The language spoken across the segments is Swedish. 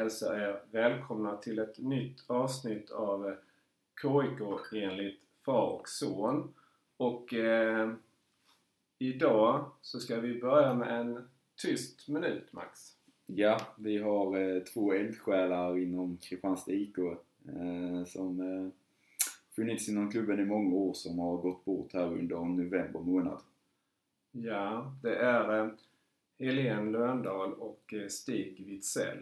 hälsar er välkomna till ett nytt avsnitt av KIK enligt far och son. Och eh, idag så ska vi börja med en tyst minut Max. Ja, vi har eh, två eldsjälar inom Kristianstad IK eh, som eh, funnits inom klubben i många år som har gått bort här under november månad. Ja, det är eh, Helene Löndahl och eh, Stig Witzell.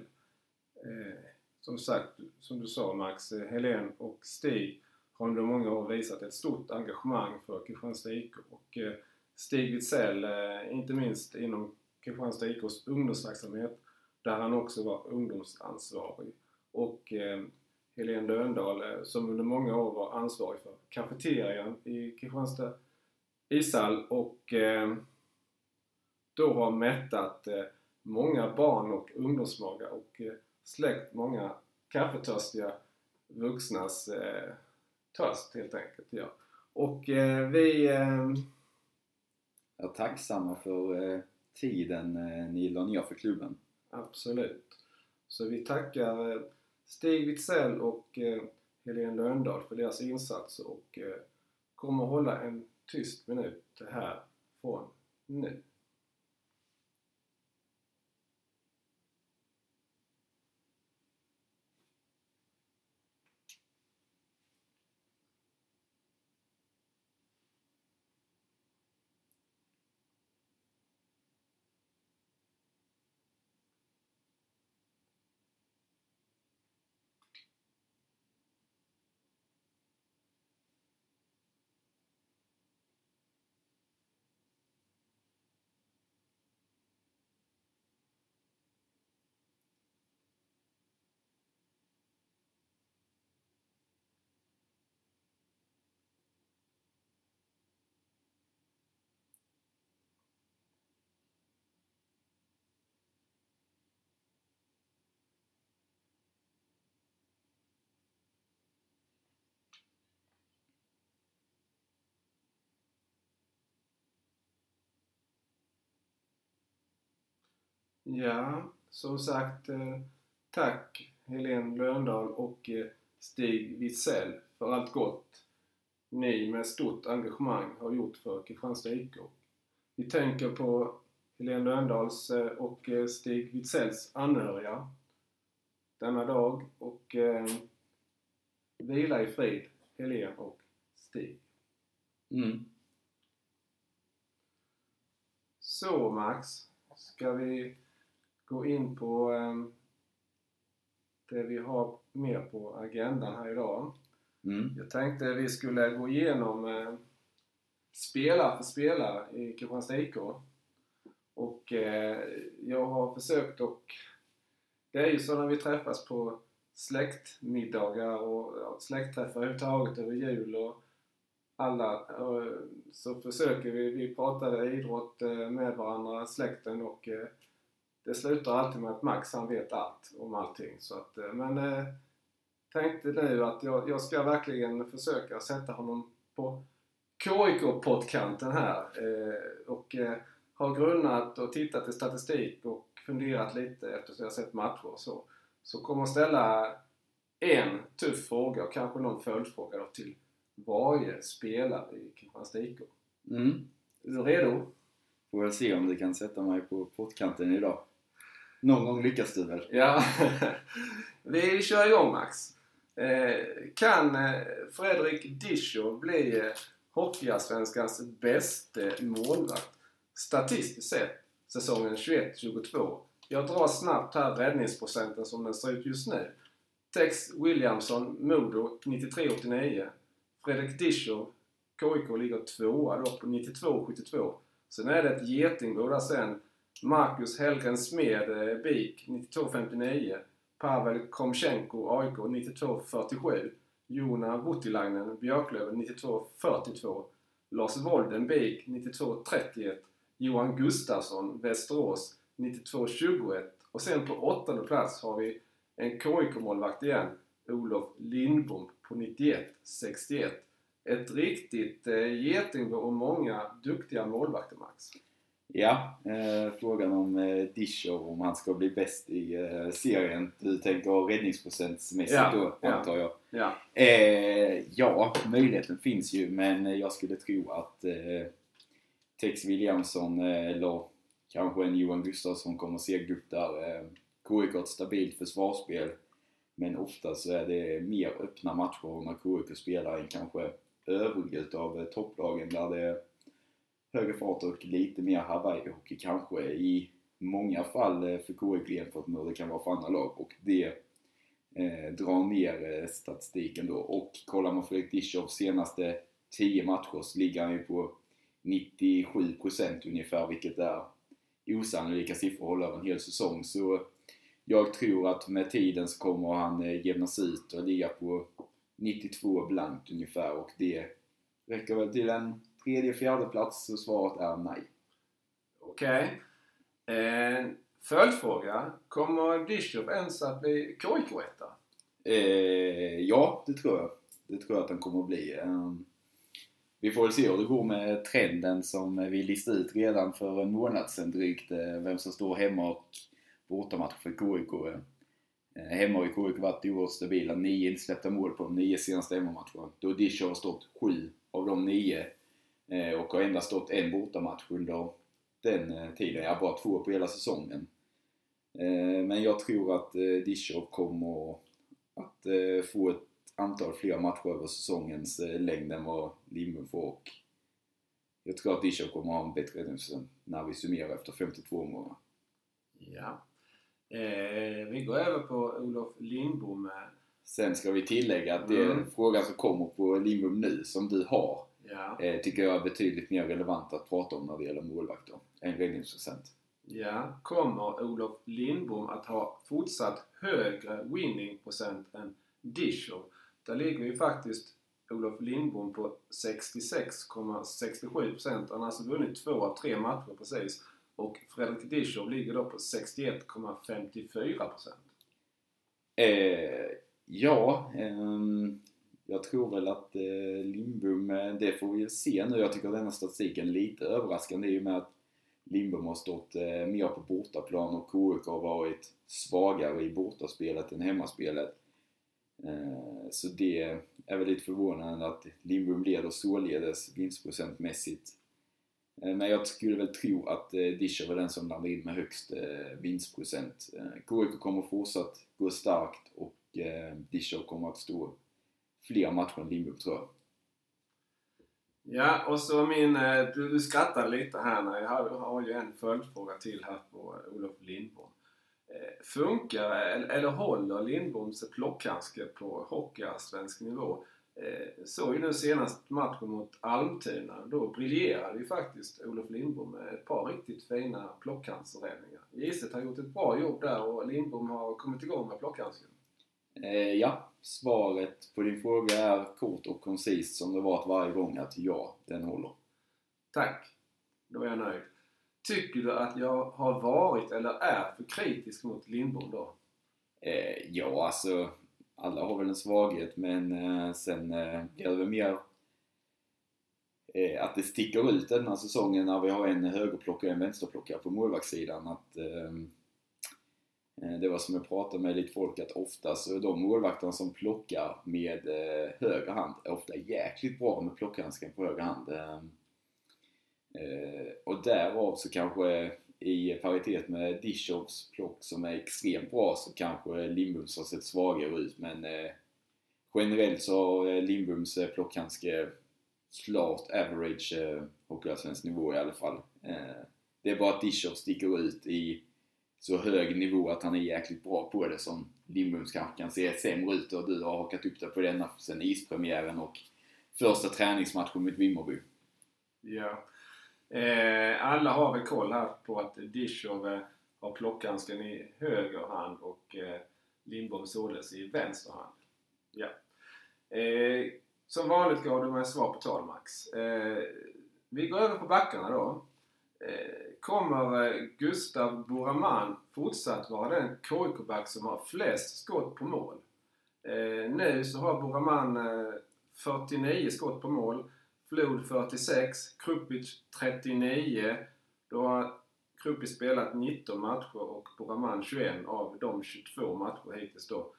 Eh, som sagt, som du sa Max, eh, Helen Helene och Stig har under många år visat ett stort engagemang för Kristianstad IK. Och eh, Stig Witzell, eh, inte minst inom Kristianstad IKs ungdomsverksamhet, där han också var ungdomsansvarig. Och eh, Helene Löndahl eh, som under många år var ansvarig för kafeterian i Kristianstad ishall och eh, då har mättat många barn och ungdomsmagar och släckt många kaffetörstiga vuxnas eh, törst helt enkelt. Ja. Och eh, vi... Eh, är tacksamma för eh, tiden eh, ni la ner för klubben. Absolut. Så vi tackar eh, Stig Witzell och eh, Helene Löndahl för deras insatser och kommer hålla en tyst minut här från nu. Ja, som sagt eh, tack Helene Löndahl och eh, Stig Witzell för allt gott ni med stort engagemang har gjort för Kristianstad IK. Vi tänker på Helene Lönndahls eh, och Stig Witzells anhöriga denna dag och eh, vila i frid Helene och Stig. Mm. Så Max, ska vi gå in på eh, det vi har mer på agendan här idag. Mm. Jag tänkte vi skulle gå igenom spelare för spelare i Kristianstad IK. Och eh, jag har försökt och det är ju så när vi träffas på släktmiddagar och släktträffar överhuvudtaget över jul och alla eh, så försöker vi, vi pratade idrott eh, med varandra, släkten och det slutar alltid med att Max han vet allt om allting. Så att, eh, men eh, tänkte nu att jag, jag ska verkligen försöka sätta honom på KIK-pottkanten här eh, och eh, har grunnat och tittat i statistik och funderat lite eftersom jag sett matcher och så. Så kommer jag ställa en tuff fråga och kanske någon följdfråga då till varje spelare i Kristianstad IK. Mm. Är du redo? Får väl se om du kan sätta mig på pottkanten idag. Någon gång lyckas du väl? Ja, vi kör igång Max. Eh, kan eh, Fredrik Dischow bli eh, Hockeyallsvenskans bästa målvakt statistiskt sett säsongen 21-22? Jag drar snabbt här räddningsprocenten som den ser ut just nu. Tex Williamson, Modo 93-89. Fredrik Dischow, KIK ligger tvåa då på 92-72. Sen är det ett getingbo där sen. Marcus Hellgren Smed, eh, BIK 92-59. Pavel Komchenko, AIK 92-47. Jona Voutilainen, Björklöven 92-42. Lars Wolden, BIK 92-31. Johan Gustafsson, Västerås 92-21. Och sen på åttonde plats har vi en KIK-målvakt igen. Olof Lindbom på 91-61. Ett riktigt eh, getingbo och många duktiga målvakter, Max. Ja, eh, frågan om eh, Dishow, om han ska bli bäst i eh, serien. Du tänker räddningsprocentsmässigt Ja, då, ja. antar jag. Ja. Eh, ja, möjligheten finns ju, men jag skulle tro att eh, Tex Williamson eh, eller kanske en Johan Gustafsson kommer segla upp där. Eh, KIK har ett stabilt försvarsspel, men ofta så är det mer öppna matcher när KIK spelar än kanske övriga utav eh, topplagen där det högre fart och lite mer Hawaii-hockey kanske i många fall eh, för KIK jämfört med hur det kan vara för andra lag och det eh, drar ner eh, statistiken då. Och kollar man Fredrik Dischows senaste 10 matcher så ligger han ju på 97% ungefär, vilket är osannolika siffror att hålla över en hel säsong. Så jag tror att med tiden så kommer han eh, jämnas ut och ligga på 92 blankt ungefär och det räcker väl till en tredje, fjärde plats så svaret är nej. Okej. Eh, följdfråga. Kommer Dishov ens att bli KIK-etta? Eh, ja, det tror jag. Det tror jag att den kommer att bli. Ehm, vi får väl se hur det går med trenden som vi listade ut redan för en månad sedan drygt. eh, Vem som står hemma och bortamatch för KIK. Eh, hemma har ju KIK varit oerhört stabila. Nio insläppta mål på de nio senaste hemmamatcherna. Då Disho har stått sju av de nio eh, och har endast stått en bortamatch under den eh, tiden. Ja, bara två på hela säsongen. Eh, Men jag tror att eh, Dishow kommer att eh, få ett antal fler matcher över säsongens eh, längd än vad Lindbom får och jag tror att Dishow kommer ha en bättre räddningsprocent när vi summerar efter 52 omgångar. Ja. Eh, vi går över på Olof Lindbom. eh, Sen ska vi tillägga att det är Mm. frågan som kommer på Lindbom nu, som du har, Ja. eh, tycker jag är betydligt mer relevant att prata om när det gäller målvakter än räddningsprocent. ja. Kommer Olof Lindbom att ha fortsatt högre winning procent än Dishov? Där ligger ju faktiskt Olof Lindbom på 66,67%. Han har alltså vunnit två av tre matcher precis. Och Fredrik Dishov ligger då på 61,54%. Eh, ja, ehm, jag tror väl att eh, Lindbom, eh, det får vi se nu. Jag tycker denna statistiken är lite överraskande i och med att Lindbom har stått eh, mer på bortaplan och KIK har varit svagare i bortaspelet än hemmaspelet. Eh, så det är väl lite förvånande att Lindbom leder således vinstprocentmässigt. Eh, Men jag skulle väl tro att eh, Discher var den som landade in med högst eh, vinstprocent. Eh, KIK kommer fortsatt gå starkt och eh, Discher kommer att stå fler matcher än Lindbom tror jag. Ja, och så min... Eh, du, du skrattade lite här när jag har, har ju en följdfråga till här på Olof Lindbom. Eh, funkar eller, eller håller Lindboms plockhandske på hockeyallsvensk nivå? Eh, såg ju nu senast matchen mot Almtuna. Då briljerade ju faktiskt Olof Lindbom med ett par riktigt fina plockhandsräddningar. Giset har gjort ett bra jobb där och Lindbom har kommit igång med plockhandsken. Eh, ja, svaret på din fråga är kort och koncist som det varit varje gång att ja, den håller. Tack. Då är jag nöjd. Tycker du att jag har varit eller är för kritisk mot Lindbom då? Eh, ja, alltså alla har väl en svaghet men eh, sen eh, blir det väl mer eh, att det sticker ut den här säsongen när vi har en högerplockare och en vänsterplockare på målvaktssidan. Att, eh, Eh, det var som jag pratade med lite folk att ofta så eh, är de målvakterna som plockar med eh, höger hand är ofta jäkligt bra med plockhandsken på höger hand. Ehm, eh, och därav så kanske i paritet med Dishovs plock som är extremt bra så kanske Lindbums har sett svagare ut men eh, generellt så har eh, Lindbums eh, plockhandske klart average eh, hockeyallsvensk nivå i alla fall. Eh, det är bara att Dishov sticker ut i så hög nivå att han är jäkligt bra på det som Lindbloms kanske kan se sämre ut och du har hakat upp det på denna sen ispremiären och första träningsmatchen mot Vimmerby. Ja. Eh, alla har väl koll här på att Dishov har plockhandsken i höger hand och eh, Lindbom således i vänster hand. Ja. Eh, som vanligt gav du mig svar på tal Max. Eh, vi går över på backarna då. Eh, kommer eh, Gustav Buraman fortsatt vara den KIK-back som har flest skott på mål? Eh, nu så har Buraman eh, 49 skott på mål. Flod 46, Krupic 39, Då har Krupic spelat 19 matcher och Buraman 21 av de 22 matcher hittills då.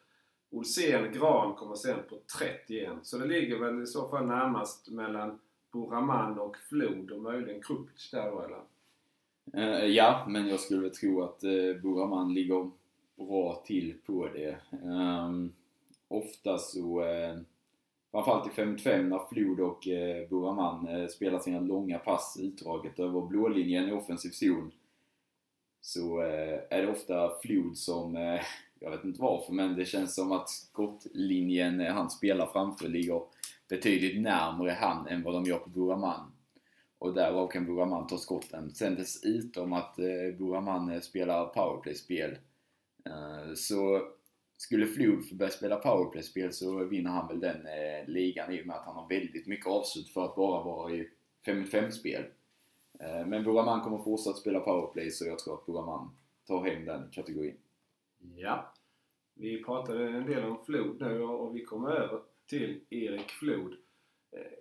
Olsén, Gran kommer sen på 31. Så det ligger väl i så fall närmast mellan Buraman och Flod och möjligen Krupic där då eller? Eh, ja, men jag skulle väl tro att eh, Buraman ligger bra till på det. Um, ofta så, eh, framförallt i 55 när Flod och eh, Buraman eh, spelar sina långa pass utdraget över blålinjen i offensiv zon så eh, är det ofta Flod som, eh, jag vet inte varför, men det känns som att skottlinjen eh, han spelar framför ligger betydligt närmare han än vad de gör på Buraman. Och därav kan Buraman ta skotten. Sen dessutom att eh, Buraman eh, spelar powerplay-spel. Eh, så skulle Flod få börja spela powerplay-spel så vinner han väl den eh, ligan i och med att han har väldigt mycket avslut för att bara vara i 5-5-spel. Eh, men Buraman kommer fortsatt spela powerplay så jag tror att Buraman tar hem den kategorin. Ja. Vi pratade en del om Flod nu och vi kommer över till Erik Flod.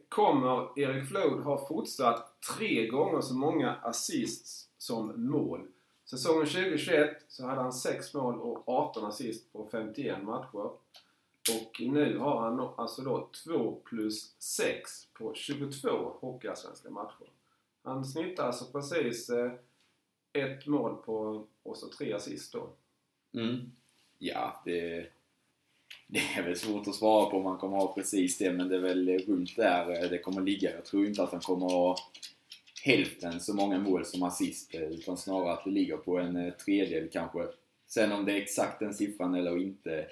Kommer Erik Flood ha fortsatt tre gånger så många assists som mål? Säsongen 2021 så hade han 6 mål och 18 assist på 51 matcher. Och nu har han alltså då 2 plus 6 på 22 hockeyallsvenska matcher. Han snittar alltså precis eh, ett mål på och så tre assist då. Mm. Ja, det, det är väl svårt att svara på om han kommer ha precis det, men det är väl runt där eh, det kommer ligga. Jag tror inte att han kommer ha hälften så många mål som assist, eh, utan snarare att det ligger på en eh, tredjedel kanske. Sen om det är exakt den siffran eller inte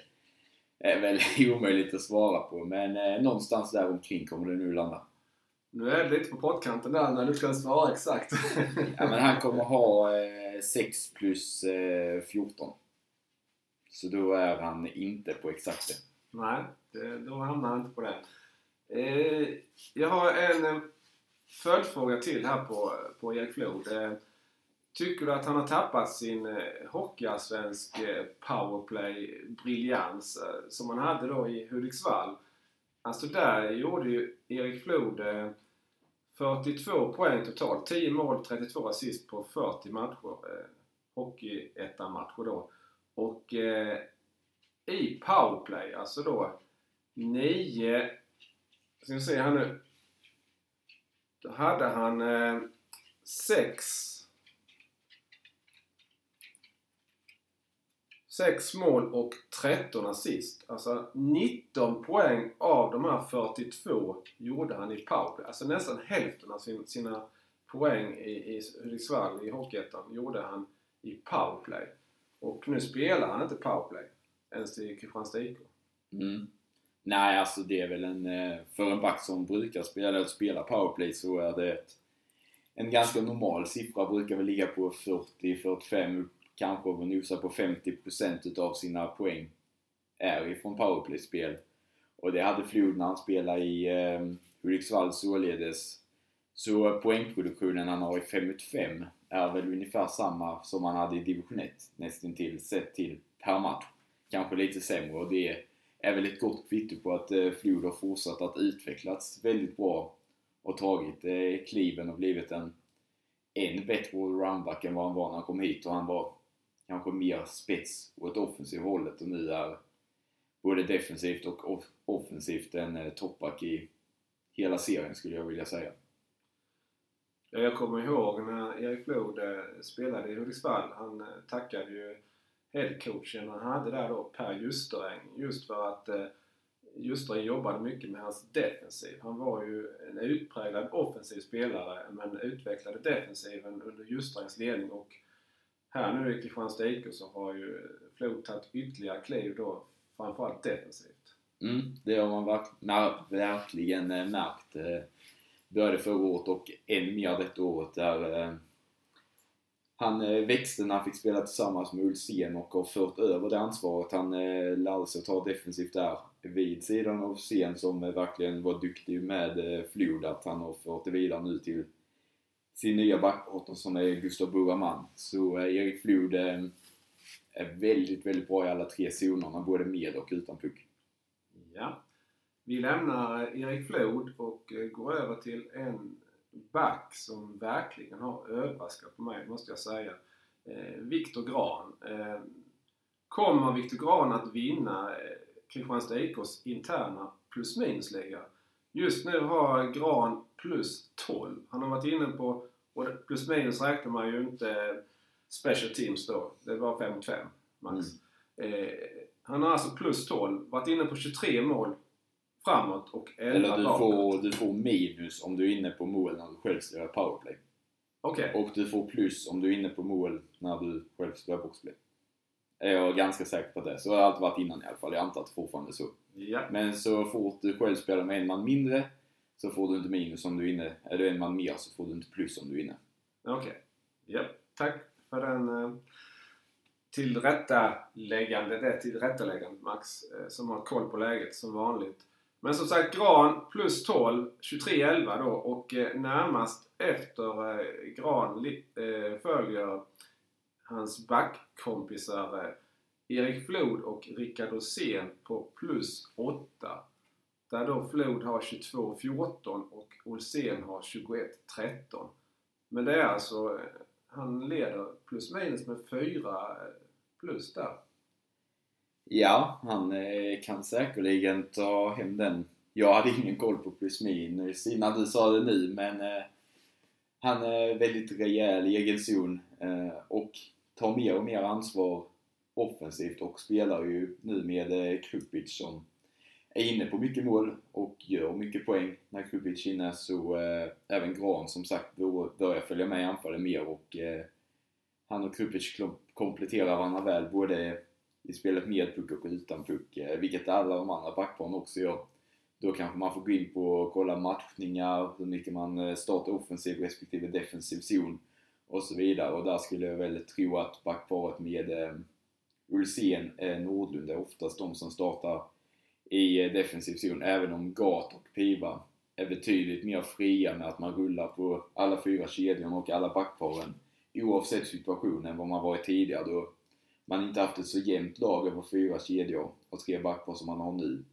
är väl omöjligt att svara på, men någonstans där omkring kommer det nu landa. Nu är det lite på pottkanten där när du ska svara exakt. Ja, men han kommer ha eh, 6 plus eh, 14. Så då är han inte på exakt det. Nej, då hamnar han inte på det. Eh, jag har en eh, följdfråga till här på, på Erik Flod. Eh, tycker du att han har tappat sin hockeyallsvensk powerplay-briljans som han hade då i Hudiksvall? Alltså där gjorde ju Erik Flod 42 poäng totalt. 10 mål, 32 assist på 40 matcher. Eh, Hockeyettan-matcher då. Och eh, i powerplay, alltså då 9... Ska vi se här nu. Då hade han eh, 6... Sex mål och 13 assist. Alltså 19 poäng av de här 42 gjorde han i powerplay. Alltså nästan hälften av sin, sina poäng i, i Hudiksvall i Hockeyettan gjorde han i powerplay. Och nu spelar han inte powerplay ens i Kristianstad IK. Mm. Nej, alltså det är väl en... Eh, för en back som brukar spela, eller spela powerplay så är det ett, en ganska normal siffra. Brukar väl ligga på 40-45, kanske och nosa på 50% utav sina poäng är ifrån powerplay-spel. Och det hade Flod när han spelade i eh, Hudiksvall således. Så poängproduktionen han har i 5 mot 5 är väl ungefär samma som han hade i division 1 nästan till sett till per match. Kanske lite sämre och det är väl ett gott kvitto på att eh, Flod har fortsatt att utvecklas väldigt bra och tagit eh, kliven och blivit en än bättre runback än vad han var när han kom hit och han var kanske mer spets åt offensivt hållet och nu är både defensivt och offensivt en eh, toppback i hela serien skulle jag vilja säga. Ja, jag kommer ihåg när Erik Blod eh, spelade i Hudiksvall. Han eh, tackade ju headcoachen han hade där då, Per Justeräng, just för att eh, Justeräng jobbade mycket med hans defensiv. Han var ju en utpräglad offensiv spelare men utvecklade defensiven under Justerängs ledning och här nu i Kristianstad IK så har ju Flod tagit ytterligare kliv då, framförallt defensivt. Mm, det har man verk- verkligen eh, märkt. Började förra året och än mer detta året där eh, han eh, växte när han fick spela tillsammans med Ulsén och har fört över det ansvaret. Han eh, lärde sig att ta defensivt där vid sidan av Ulsén som eh, verkligen var duktig med eh, Flod. Att han har fört det vidare nu till sin nya backpartner som är Gustav Buraman. Så eh, Erik Flod eh, är väldigt, väldigt bra i alla tre zonerna, både med och utan puck. Ja. Vi lämnar Erik Flod och eh, går över till en back som verkligen har överraskat på mig, måste jag säga. Eh, Viktor Gran. Eh, kommer Viktor Gran att vinna Kristianstad IKs interna plus minus-liga? Just nu har Gran plus 12. Han har varit inne på, och plus minus räknar man ju inte special teams då. Det var 5 5 max. Mm. Eh, han har alltså plus 12. Varit inne på 23 mål framåt och 11 Eller du får, du får minus om du är inne på mål när du själv ska göra powerplay. Okay. Och du får plus om du är inne på mål när du själv ska göra boxplay. Är jag ganska säker på det. Så har det alltid varit innan i alla fall. Jag antar att det fortfarande är så. Ja. Men så fort du själv spelar med en man mindre så får du inte minus om du är inne. Är du en man mer så får du inte plus om du är inne. Okej. Okay. Ja, tack för den eh, tillrättaläggande, det tillrättaläggandet Max, eh, som har koll på läget som vanligt. Men som sagt, Gran plus 12, 23-11 då och eh, närmast efter eh, Gran eh, följer hans backkompisar eh, Erik Flod och Rickard Rosén på plus 8. Där då Flod har 22-14 och Olsén har 21-13. Men det är alltså, eh, han leder plus minus med 4 eh, plus där. Ja, han eh, kan säkerligen ta hem den. Jag hade ingen koll på plus minus innan du sa det nu, men eh, han är väldigt rejäl i egen zon eh, och tar mer och mer ansvar offensivt och spelar ju nu med Krupic som är inne på mycket mål och gör mycket poäng när Krupic är inne så eh, även Gran som sagt börjar följa med i anfallet mer och eh, han och Krupic kompletterar varandra väl både i spelet med puck och utan puck, eh, vilket alla de andra backparen också gör. Då kanske man får gå in på och kolla matchningar, hur mycket man eh, startar offensiv respektive defensiv zon och så vidare. Och där skulle jag väl tro att backparet med eh, Ulsén, Nordlund är oftast de som startar i defensiv zon, även om Gat och Piva är betydligt mer fria med att man rullar på alla fyra kedjorna och alla backparen oavsett situation än vad man varit tidigare då man inte haft ett så jämnt lag över fyra kedjor och tre backpar som man har nu.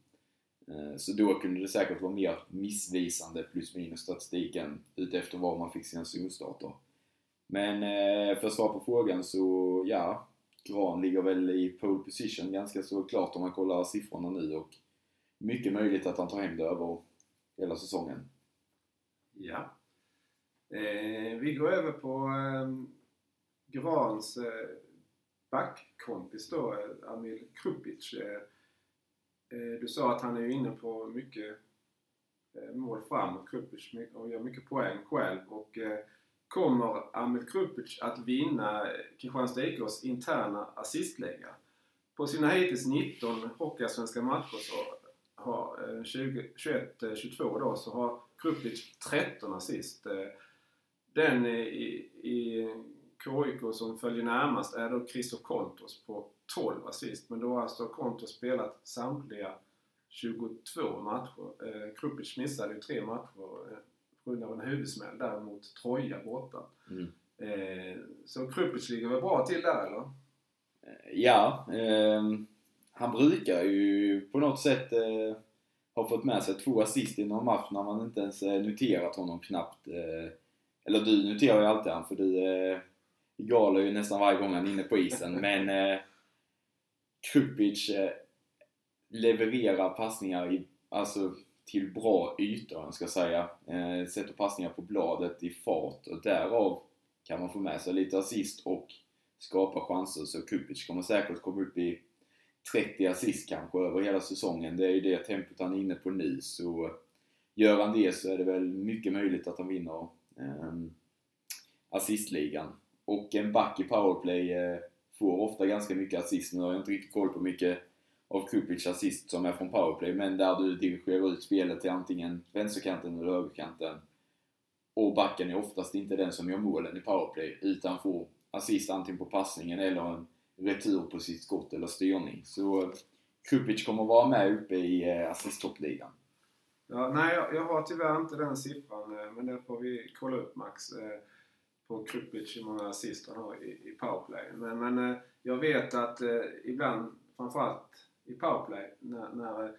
Eh, så då kunde det säkert vara mer missvisande plus minus statistiken utefter var man fick sina zonstarter. Men eh, för att svara på frågan så, ja. Gran ligger väl i pole position ganska så klart om man kollar siffrorna nu och mycket möjligt att han tar hem det över hela säsongen. Ja. Eh, vi går över på eh, Grans eh, backkompis då, Amil Krupic. Eh, eh, du sa att han är inne på mycket eh, mål framåt, Krupic, och gör mycket poäng själv. Och kommer Amil Krupic att vinna Kristianstad IKs interna assistliga? På sina hittills 19 Hockeyallsvenska matcher så har 21-22 då så har Krupic 13 assist. Den i, i KIK som följer närmast är då Christoph Kontos på 12 assist. Men då har alltså Kontos spelat samtliga 22 matcher. Eh, Krupic missade ju tre matcher eh, på grund av en huvudsmäll där mot Troja borta. Mm. Eh, så Krupic ligger väl bra till där eller? Ja, eh, han brukar ju på något sätt eh, ha fått med sig två assist i någon match när man inte ens noterat honom knappt. Eller du noterar ju alltid han för du galer ju nästan varje gång han är inne på isen. Men eh, Krupic eh, levererar passningar i, alltså, till bra ytor, jag ska säga. Eh, sätter passningar på bladet i fart och därav kan man få med sig lite assist och skapa chanser. Så Krupic kommer säkert komma upp i 30 assist kanske över hela säsongen. Det är ju det tempot han är inne på nu. Så gör han det så är det väl mycket möjligt att han vinner eh, assistligan. Och en back i powerplay eh, får ofta ganska mycket assist. Nu har jag inte riktigt koll på mycket av Kupics assist som är från powerplay, men där du dirigerar ut spelet till antingen vänsterkanten eller högerkanten. Och backen är oftast inte den som gör målen i powerplay, utan får assist antingen på passningen eller en retur på sitt skott eller styrning. Så eh, Kupic kommer vara med uppe i eh, assisttoppligan. Ja, nej, jag, jag har tyvärr inte den siffran, eh, men det får vi kolla upp Max eh, på Krupic hur många assist han har i, i powerplay. Men, men eh, jag vet att eh, ibland, framförallt i powerplay, när, när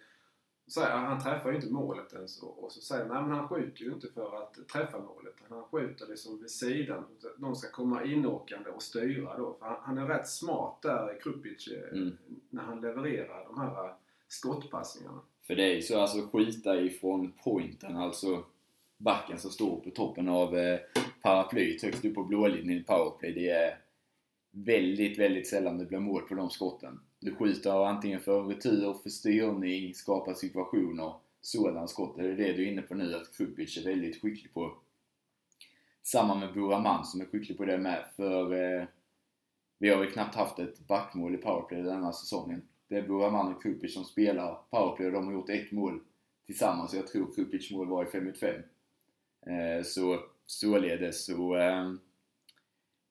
Så här, han träffar ju inte målet ens och, och så säger men han skjuter ju inte för att träffa målet. Han skjuter liksom vid sidan. De ska komma inåkande och styra då. För han, han är rätt smart där, Krupic, eh, Mm. när han levererar de här eh, skottpassningarna. För det är ju så, alltså skjuta ifrån pointen, alltså backen som står på toppen av eh, paraplyet högst upp på blålinjen i powerplay. Det är väldigt, väldigt sällan det blir mål på de skotten. Du skjuter antingen för retur, för styrning, skapar situationer, sådana skott. Det är det du är inne på nu, att Krupic är väldigt skicklig på. Samma med Buraman som är skicklig på det med, för eh, vi har väl knappt haft ett backmål i powerplay den här säsongen. Det är Buraman och Krupic som spelar powerplay och de har gjort ett mål tillsammans. Jag tror Krupics mål var i 5 5. Eh, så således så eh,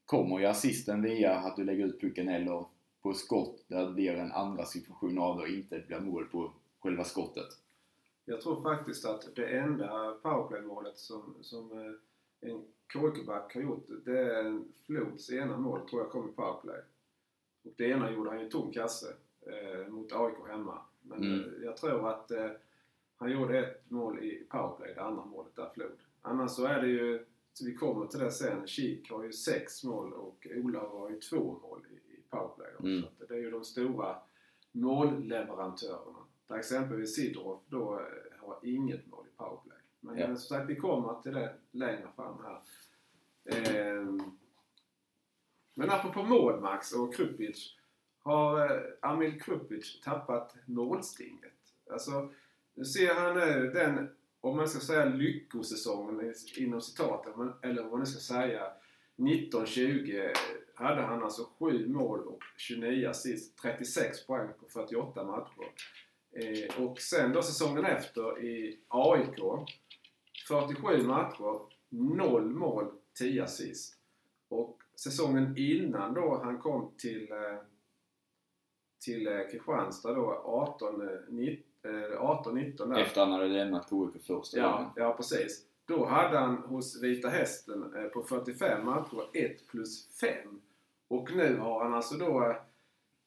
kommer ju assisten via att du lägger ut pucken eller på skott där det blir en andra situation av det och inte blir mål på själva skottet. Jag tror faktiskt att det enda powerplay-målet som, som eh, en KIK-back har gjort, det är Flods ena mål, tror jag, kom i powerplay. Och det ena gjorde han ju tom kasse eh, mot AIK hemma. Men Mm. eh, jag tror att eh, han gjorde ett mål i powerplay, det andra målet där, Flod. Annars så är det ju, vi kommer till det sen, Kik har ju sex mål och Ola har ju två mål i, i powerplay. Mm. Så det är ju de stora målleverantörerna. Där exempelvis Sidorov då eh, har inget mål i powerplay. Men Ja. eh, som sagt, vi kommer till det längre fram här. Ehm, men apropå mål, Max och Krupic. Har eh, Amil Krupic tappat målstinget? Alltså, nu ser han nu den, om man ska säga lyckosäsongen inom citaten, eller vad man nu ska säga, 19-20 hade han alltså 7 mål och 29 assist, 36 poäng på 48 matcher. Eh, och sen då säsongen efter i AIK, 47 matcher, 0 mål, 10 assist. Och säsongen innan då han kom till, eh, till eh, Kristianstad då, 18, eh, nitt- eh, 18-19 där. Efter han hade lämnat KIK första gången. Ja, ja, precis. Då hade han hos Vita Hästen eh, på 45 matcher 1 plus 5. Och nu har han alltså då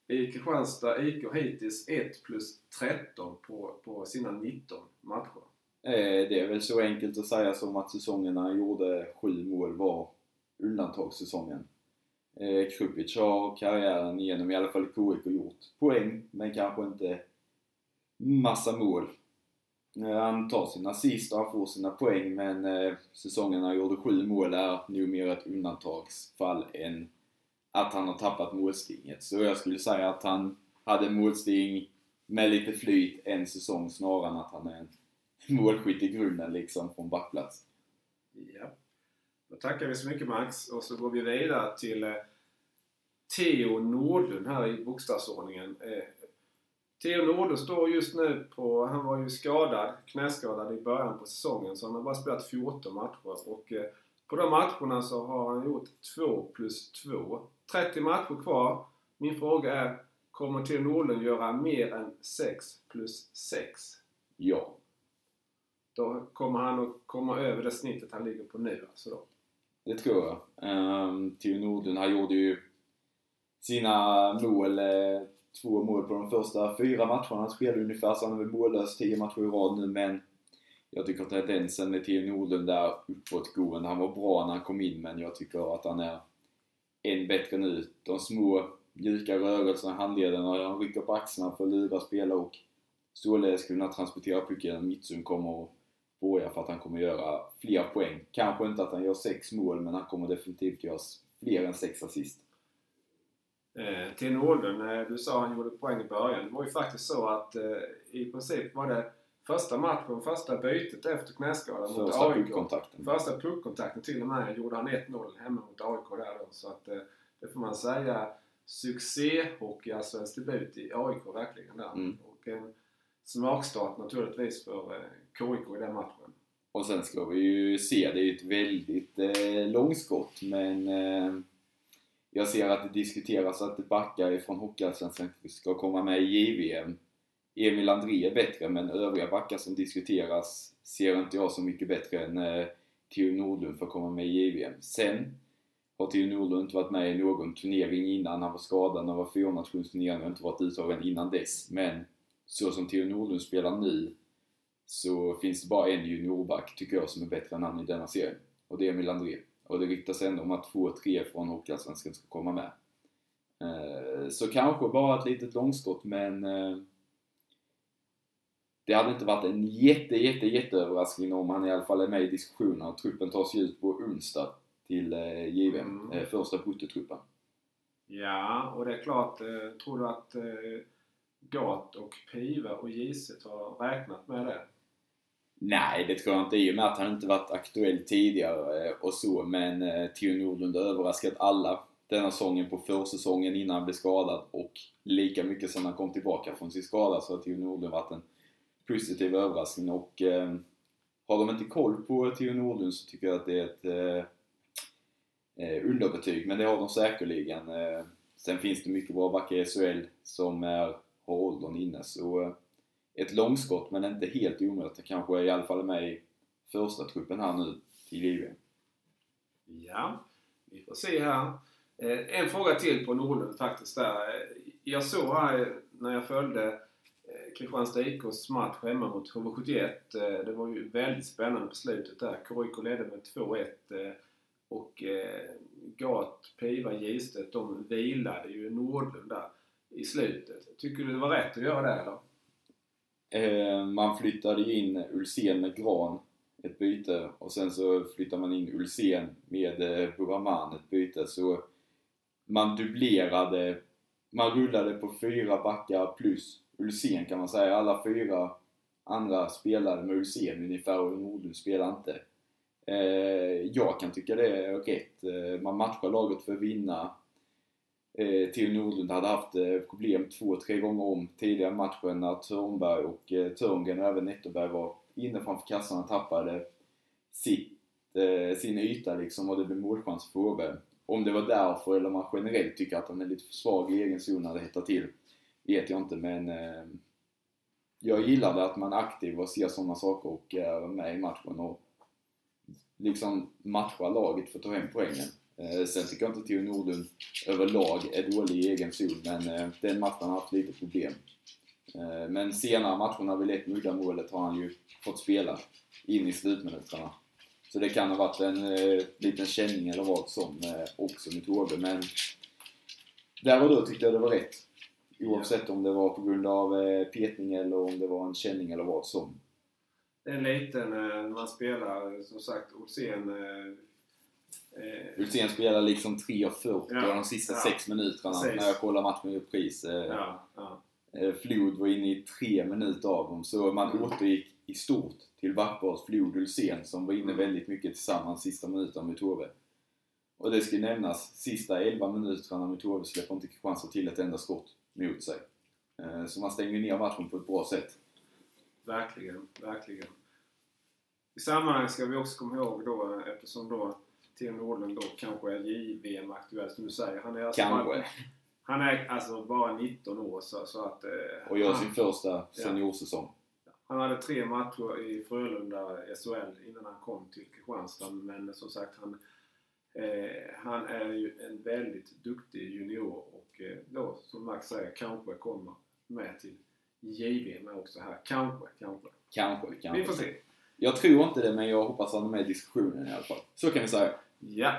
eh, i Kristianstad IK hittills 1 plus 13 på, på sina 19 matcher. Eh, Det är väl så enkelt att säga som att säsongen när han gjorde sju mål var undantagssäsongen. Eh, Krupic har karriären igenom, i alla fall KIK, gjort poäng, men kanske inte massa mål. Eh, han tar sina assist och han får sina poäng, men eh, säsongen han gjorde sju mål är nog mer ett undantagsfall än att han har tappat målstinget. Så jag skulle säga att han hade målsting med lite flyt en säsong snarare än att han är en målskytt i grunden liksom från backplats. Ja. Då tackar vi så mycket Max och så går vi vidare till eh, Theo Nordlund här i bokstavsordningen. Eh, Theo Nordlund står just nu på, han var ju skadad, knäskadad i början på säsongen så han har bara spelat 14 matcher och eh, på de matcherna så har han gjort 2 plus 2. 30 matcher kvar. Min fråga är, kommer Theo Nordlund göra mer än 6 plus 6? Ja. Då kommer han att komma över det snittet han ligger på nu alltså då. Det tror jag. Um, Theo Nordlund, han gjorde ju sina mål, eh, två mål på de första fyra matcherna. Han spelade ungefär så han är väl mållös tio matcher i rad nu men jag tycker att tendensen med Theo Nordlund är uppåtgående. Han var bra när han kom in men jag tycker att han är än bättre nu. De små mjuka rörelserna i handlederna, han rycker på axlarna för att lura spelare och således kunna transportera pucken. Mitsun kommer att borga för att han kommer göra fler poäng. Kanske inte att han gör sex mål, men han kommer definitivt göra fler än sex assist. Eh, till eh, du sa han gjorde poäng i början. Det var ju faktiskt så att eh, i princip var det första matchen, första bytet efter knäskadan mot AIK. puckkontakten. Första puckkontakten till och med gjorde han 1-0 hemma mot AIK där då. Så att eh, det får man säga succéhockey, alltså ens debut i AIK verkligen där. Mm. Och en smakstart naturligtvis för eh, KIK i den matchen. Och sen ska vi ju se, det är ju ett väldigt eh, långskott, men eh, jag ser att det diskuteras att backar ifrån Hockeyallsvenskan ska komma med i JVM. Emil André är bättre, men övriga backar som diskuteras ser inte jag så mycket bättre än eh, Theo Nordlund för att komma med i JVM. Sen har Theo Nordlund inte varit med i någon turnering innan han var skadad. när Han var fyrnationsturnering och inte varit uttagen innan dess. Men så som Theo Nordlund spelar nu så finns det bara en juniorback, tycker jag, som är bättre än han i denna serien. Och det är Emil André. Och det ryktas ändå om att två, tre från Hockeyallsvenskan ska komma med. Eh, så kanske bara ett litet långskott, men eh, det hade inte varit en jätte, jätte, jätteöverraskning om han i alla fall är med i diskussionerna. Truppen tas ju ut på onsdag till eh, JVM, Mm. första bruttotruppen. Ja, och det är klart. Tror du att Gat och Piva och Giset har räknat med det? Nej, det tror jag inte i och med att han inte varit aktuell tidigare eh, och så, men eh, Theo Nordlund har överraskat alla denna säsongen på försäsongen innan han blev skadad och lika mycket sen han kom tillbaka från sin skada så har Theo Nordlund varit en positiv överraskning och eh, har de inte koll på Theo Nordlund så tycker jag att det är ett eh, eh, underbetyg, men det har de säkerligen. Eh, sen finns det mycket bra backar i SHL som är, har åldern inne så eh, ett långskott men inte helt omöjligt. Kanske i alla fall med i första truppen här nu till JVM. Ja, vi får se här. Eh, en fråga till på Nordlund faktiskt där. Eh, jag såg här eh, när jag följde Kristianstad IKs match hemma mot HV71. Det var ju väldigt spännande på slutet där. KIK ledde med 2-1 och Gat, Piva, Gistet de vilade ju Nordlund där i slutet. Tycker du det var rätt att göra det eller? Eh, man flyttade ju in Ulsén med Gran, ett byte, och sen så flyttade man in Ulsén med eh, Buraman, ett byte. Så man dubblerade, man rullade på fyra backar plus Ulsén kan man säga. Alla fyra andra spelade med Ulsén ungefär och Nordlund spelade inte. Eh, jag kan tycka det är rätt. Eh, man matchar laget för att vinna. Eh, Theo Nordlund hade haft eh, problem två, tre gånger om tidigare i matchen när Törnberg och eh, Törngren och även Netterberg var inne framför kassan och tappade sitt, eh, sin yta liksom och det blev målchans för Åberg. Om det var därför eller om man generellt tycker att han är lite för svag i egen zon när det hettar till vet jag inte men eh, jag gillade att man är aktiv och ser sådana saker och eh, är med i matchen och liksom matchar laget för att ta hem poängen. Eh, sen tycker jag inte Theo Nordlund överlag är dålig i egen zon, men eh, den matchen har haft lite problem. Eh, men senare matcherna, vid vi lett målet, har han ju fått spela in i slutminuterna. Så det kan ha varit en eh, liten känning eller vad som eh, också mot HV, men där och då tyckte jag det var rätt. Oavsett om det var på grund av eh, petning eller om det var en känning eller vad som. Det är lite när man spelar, som sagt, Olsén eh, Ulsén spelar liksom 3.40 Ja, de sista ja, sex minuterna precis. när jag kollar matchen i repris. Eh, Ja, ja. Eh, Flod var inne i tre minuter av dem, så man Mm. återgick i stort till backpars Flod Ulsén som var inne Mm. väldigt mycket tillsammans sista minuterna mot HV. Och det ska nämnas, sista 11 minuterna mot HV släpper inte Kristianstad till ett enda skott mot sig. Eh, Så man stänger ner matchen på ett bra sätt. Verkligen, verkligen. I sammanhanget ska vi också komma ihåg då, eftersom då Theo Nordlund då kanske är JVM aktuell som du säger. Han är alltså Kanske. Bara, han är alltså bara 19 år så, så att... Eh, Och gör sin första seniorsäsong. han hade tre matcher i Frölunda SHL innan han kom till Kristianstad. Men som sagt, han, eh, han är ju en väldigt duktig junior och eh, då, som Max säger, kanske kommer med till JVM också här. Kanske, kanske. Kanske, kanske. Vi får se. Jag tror inte det, men jag hoppas han är med i diskussionen i alla fall. Så kan vi säga. Ja.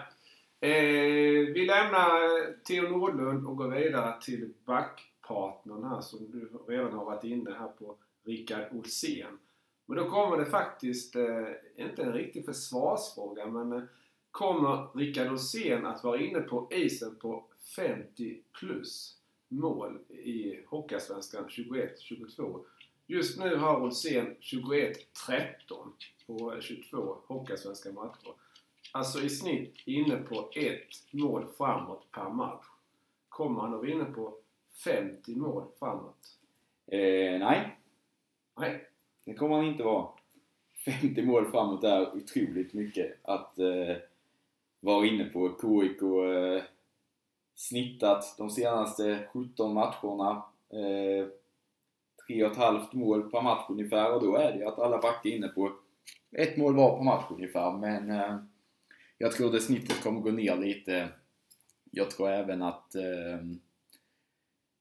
Eh, vi lämnar eh, Theo Nordlund och går vidare till backpartnern här som du redan har varit inne här på, Rickard Olsén. Men då kommer det faktiskt, eh, inte en riktig försvarsfråga, men eh, kommer Rickard Olsén att vara inne på isen på 50 plus mål i Hockeyallsvenskan 21-22? Just nu har Olsén 21-13 på 22 Hockeyallsvenska matcher. Alltså i snitt inne på ett mål framåt per match. Kommer han att vara inne på 50 mål framåt? Eh, nej, Nej. Det kommer han inte vara. 50 mål framåt är otroligt mycket att eh, vara inne på. KIK eh, snittat de senaste 17 matcherna. Eh, 3,5 mål per match ungefär och då är det ju att alla backar inne på ett mål var per match ungefär. Men eh, jag tror det snittet kommer gå ner lite. Jag tror även att eh,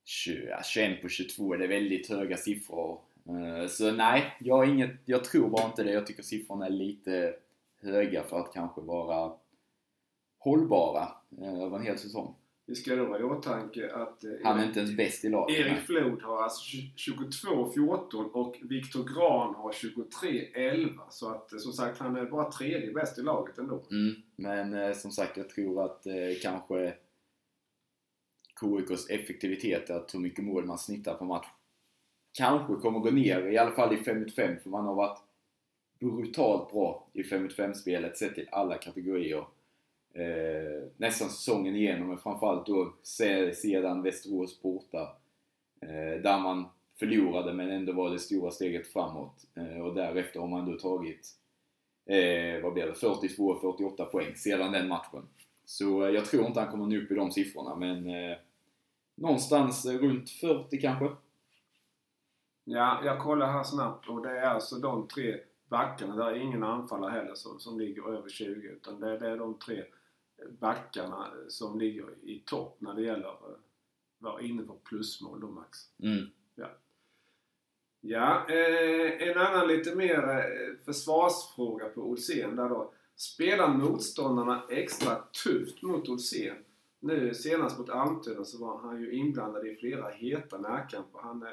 21 på 22 det är väldigt höga siffror. Eh, så nej, jag, har inget, jag tror bara inte det. Jag tycker siffrorna är lite höga för att kanske vara hållbara eh, över en hel säsong. Vi ska då ha i åtanke att eh, Han är inte ens bäst i laget. Erik. Flod har alltså 22-14 och Viktor Gran har 23-11. Så att eh, som sagt, han är bara tredje bäst i laget ändå. Mm, men eh, som sagt, jag tror att eh, kanske KIKs effektivitet, att hur mycket mål man snittar på match, kanske kommer gå ner, i alla fall i 5 mot 5, för man har varit brutalt bra i 5 mot 5-spelet sett till alla kategorier. Eh, nästan säsongen igenom, men framförallt då sedan Västerås borta. Eh, där man förlorade men ändå var det stora steget framåt. Eh, och därefter har man då tagit eh, vad blir det, 42-48 poäng sedan den matchen. Så eh, jag tror inte han kommer nå upp i de siffrorna, men eh, någonstans eh, runt 40 kanske. Ja, jag kollar här snabbt och det är alltså de tre backarna. Där är ingen anfallare heller som, som ligger över 20 utan det, det är de tre backarna som ligger i topp när det gäller att vara inne på plusmål då Max. Mm. Ja, eh, en annan lite mer eh, försvarsfråga på Olsen där då. Spelar motståndarna extra tufft mot Olsen? Nu senast mot Almtuna så var han ju inblandad i flera heta närkamper. Han eh,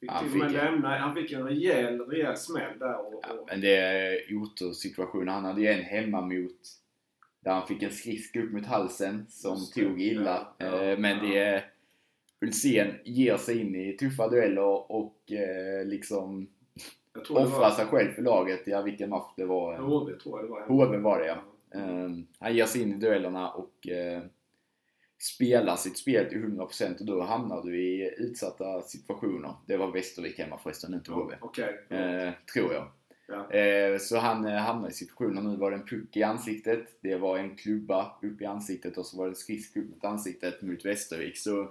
fick Han till och med en- lämna, han fick en rejäl, rejäl smäll där och, Ja, och men det är otursituation. Han hade ju en hemma mot där han fick en skridsko upp mot halsen som Just tog illa. ja, ja, Eh, men det är Hultsén ger sig in i tuffa dueller och eh, liksom offrar var sig själv för laget. Ja, vilken match det var. HV tror jag det var. HV var det ja. Ehm, han ger sig in i duellerna och eh, spelar sitt spel till 100% och då hamnar du i utsatta situationer. Det var Västervik hemma förresten, inte HV. Eh, tror jag. Ja. Eh, så han eh, hamnade i situationer. Nu var det en puck i ansiktet, det var en klubba upp i ansiktet och så var det en skridsko mot ansiktet mot Västervik. Så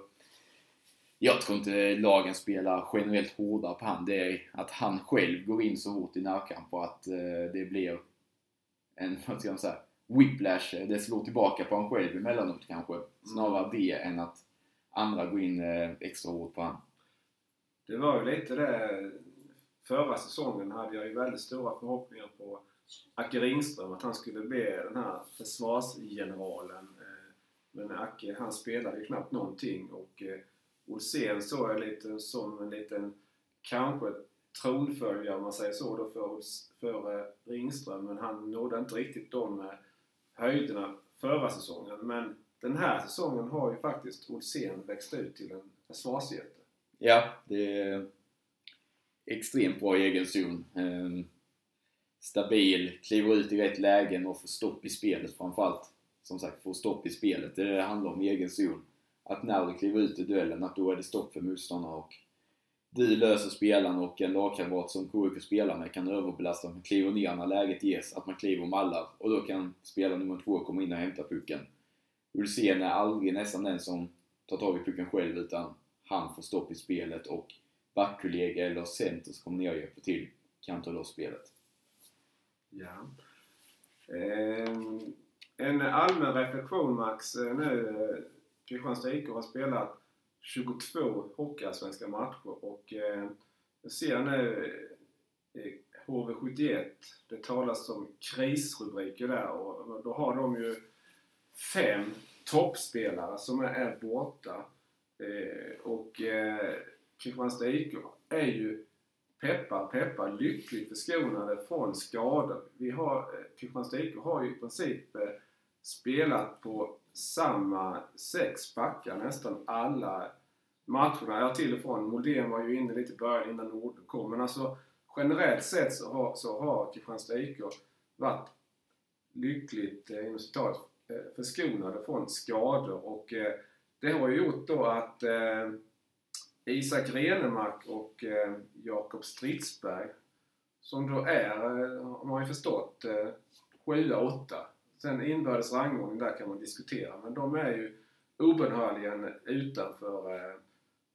jag tror inte lagen spelar generellt hårdare på han. Det är att han själv går in så hårt i närkamp och att eh, det blir en, vad ska man säga, whiplash. Det slår tillbaka på han själv emellanåt kanske. Snarare det än att andra går in extra hårt på han. Det var ju lite det. Förra säsongen hade jag ju väldigt stora förhoppningar på Acke Ringström, att han skulle bli den här försvarsgeneralen. Eh, men Acke, han spelade ju knappt någonting och eh, Olsén såg jag lite som en liten, kanske tronföljare om man säger så då för, för eh, Ringström. Men han nådde inte riktigt de höjderna förra säsongen. Men den här säsongen har ju faktiskt Olsén växt ut till en försvarsjätte. Ja, det är extremt bra i egen zon. Ehm, stabil, kliver ut i rätt lägen och får stopp i spelet framförallt. Som sagt, får stopp i spelet. Det är det det handlar om i egen zon. Att när du kliver ut i duellen, att då är det stopp för motståndarna och du löser spelaren och en lagkamrat som KIK spelar med kan överbelasta man kliver ner när läget ges, att man kliver och mallar och då kan spelare nummer två komma in och hämta pucken. Ulsén är aldrig nästan den som tar tag i pucken själv utan han får stopp i spelet och backkollega eller center så kommer ni att hjälpa till kan ta loss spelet. Ja. Ehm, en allmän reflektion Max. Eh, nu, eh, Kristianstad IK har spelat 22 hockeyallsvenska matcher och eh, jag ser nu HV71, det talas om krisrubriker där och då har de ju fem toppspelare som är, borta. Och Kristianstad IK är ju peppar peppar lyckligt förskonade från skador. Vi har, eh, Kristianstad IK har ju i princip eh, spelat på samma sex backar nästan alla matcherna. Ja, till och från. Moldén var ju inne lite i början innan Nord kom. Men alltså generellt sett så har, så har Kristianstad IK varit lyckligt eh, inom citat, eh, förskonade från skador. Och eh, det har ju gjort då att eh, Isak Renemark och eh, Jakob Stridsberg som då är, eh, har man ju förstått, eh, 7-8. Sen inbördes rangordning där kan man diskutera men de är ju obönhörligen utanför eh,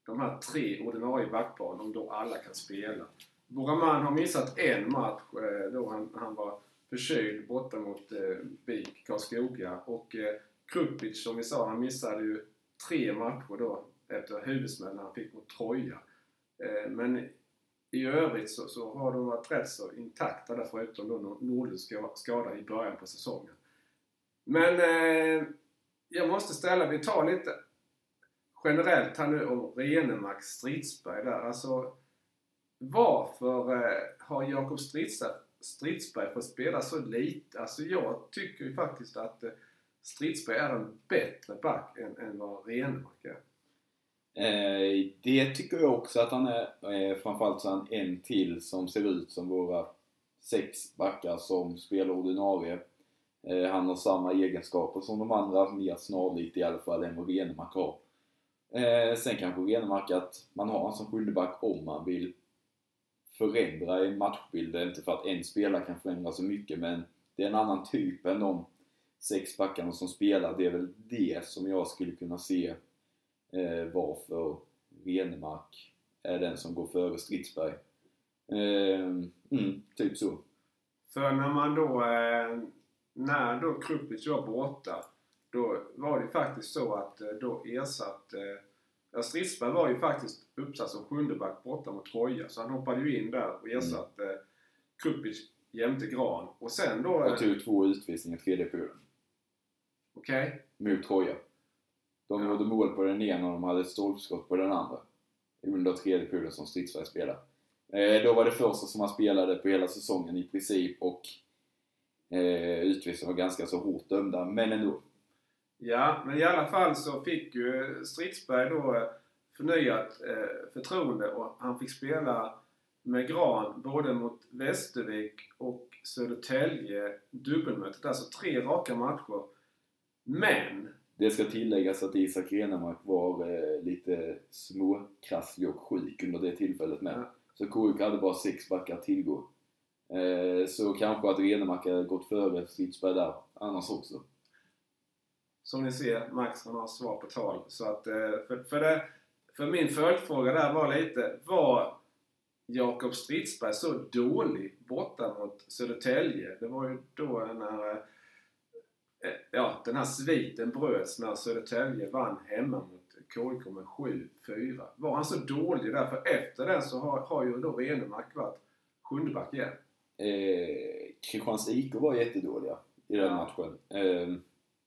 de här tre ordinarie backparen om då alla kan spela. Boraman har missat en match eh, då han, han var förkyld borta mot eh, BIK Karlskoga och eh, Krupic som vi sa, han missade ju tre matcher då efter huvudsmällen han fick mot Troja. Eh, men i övrigt så, så, har de varit rätt så intakta där förutom då Nordlunds skada i början på säsongen. Men eh, jag måste ställa, vi tar lite generellt här nu om Renemark Stridsberg där. Alltså varför eh, har Jakob Stridsberg fått spela så lite? Alltså jag tycker ju faktiskt att eh, Stridsberg är en bättre back än, än vad Renemark är. Eh, det tycker jag också att han är. Eh, framförallt så är han en till som ser ut som våra sex backar som spelar ordinarie. Eh, han har samma egenskaper som de andra, mer snarlikt i alla fall än vad Renemark har. Eh, sen kanske Renemark att man har en som sjundeback om man vill förändra i matchbilden. Inte för att en spelare kan förändra så mycket men det är en annan typ än de sex backarna som spelar. Det är väl det som jag skulle kunna se eh, varför Renemark är den som går före Stridsberg. Eh, mm, typ så. För när man då, eh, när då Krupic var borta, då var det faktiskt så att eh, då ersatte eh, Stridsberg var ju faktiskt uppsatt som sjundeback borta mot Troja, så han hoppade ju in där och ersatte mm. Krupic jämte Gran. Och sen då... Och tog två utvisningar tredje perioden. Okej. Okay. Mot Troja. De gjorde mål på den ena och de hade ett stolpskott på den andra. Under tredje perioden som Stridsberg spelade. Eh, då var det första som han spelade på hela säsongen i princip och eh, utvisningarna var ganska så hårt dömda, men ändå. Ja, men i alla fall så fick ju Stridsberg då eh, förnyat eh, förtroende och han fick spela med Gran både mot Västervik och Södertälje dubbelmötet. Alltså tre raka matcher. Men det ska tilläggas att Isak Renemark var eh, lite småkrasslig och sjuk under det tillfället med. Ja. Så KUK hade bara sex backar att tillgå. Eh, så kanske att Renemark hade gått före Stridsberg där annars också. Som ni ser, Max han har svar på tal. Så att, eh, för, för, det, för min följdfråga där var lite, var Jakob Stridsberg så dålig borta mot Södertälje? Det var ju då när Eh, ja, den här sviten bröts när Södertälje vann hemma mot KIK med 7-4. Var han så dålig där? För efter den så har, har ju då Renemark varit sjundeback igen. Eh, Kristianstad IK var jättedåliga i den matchen. Eh,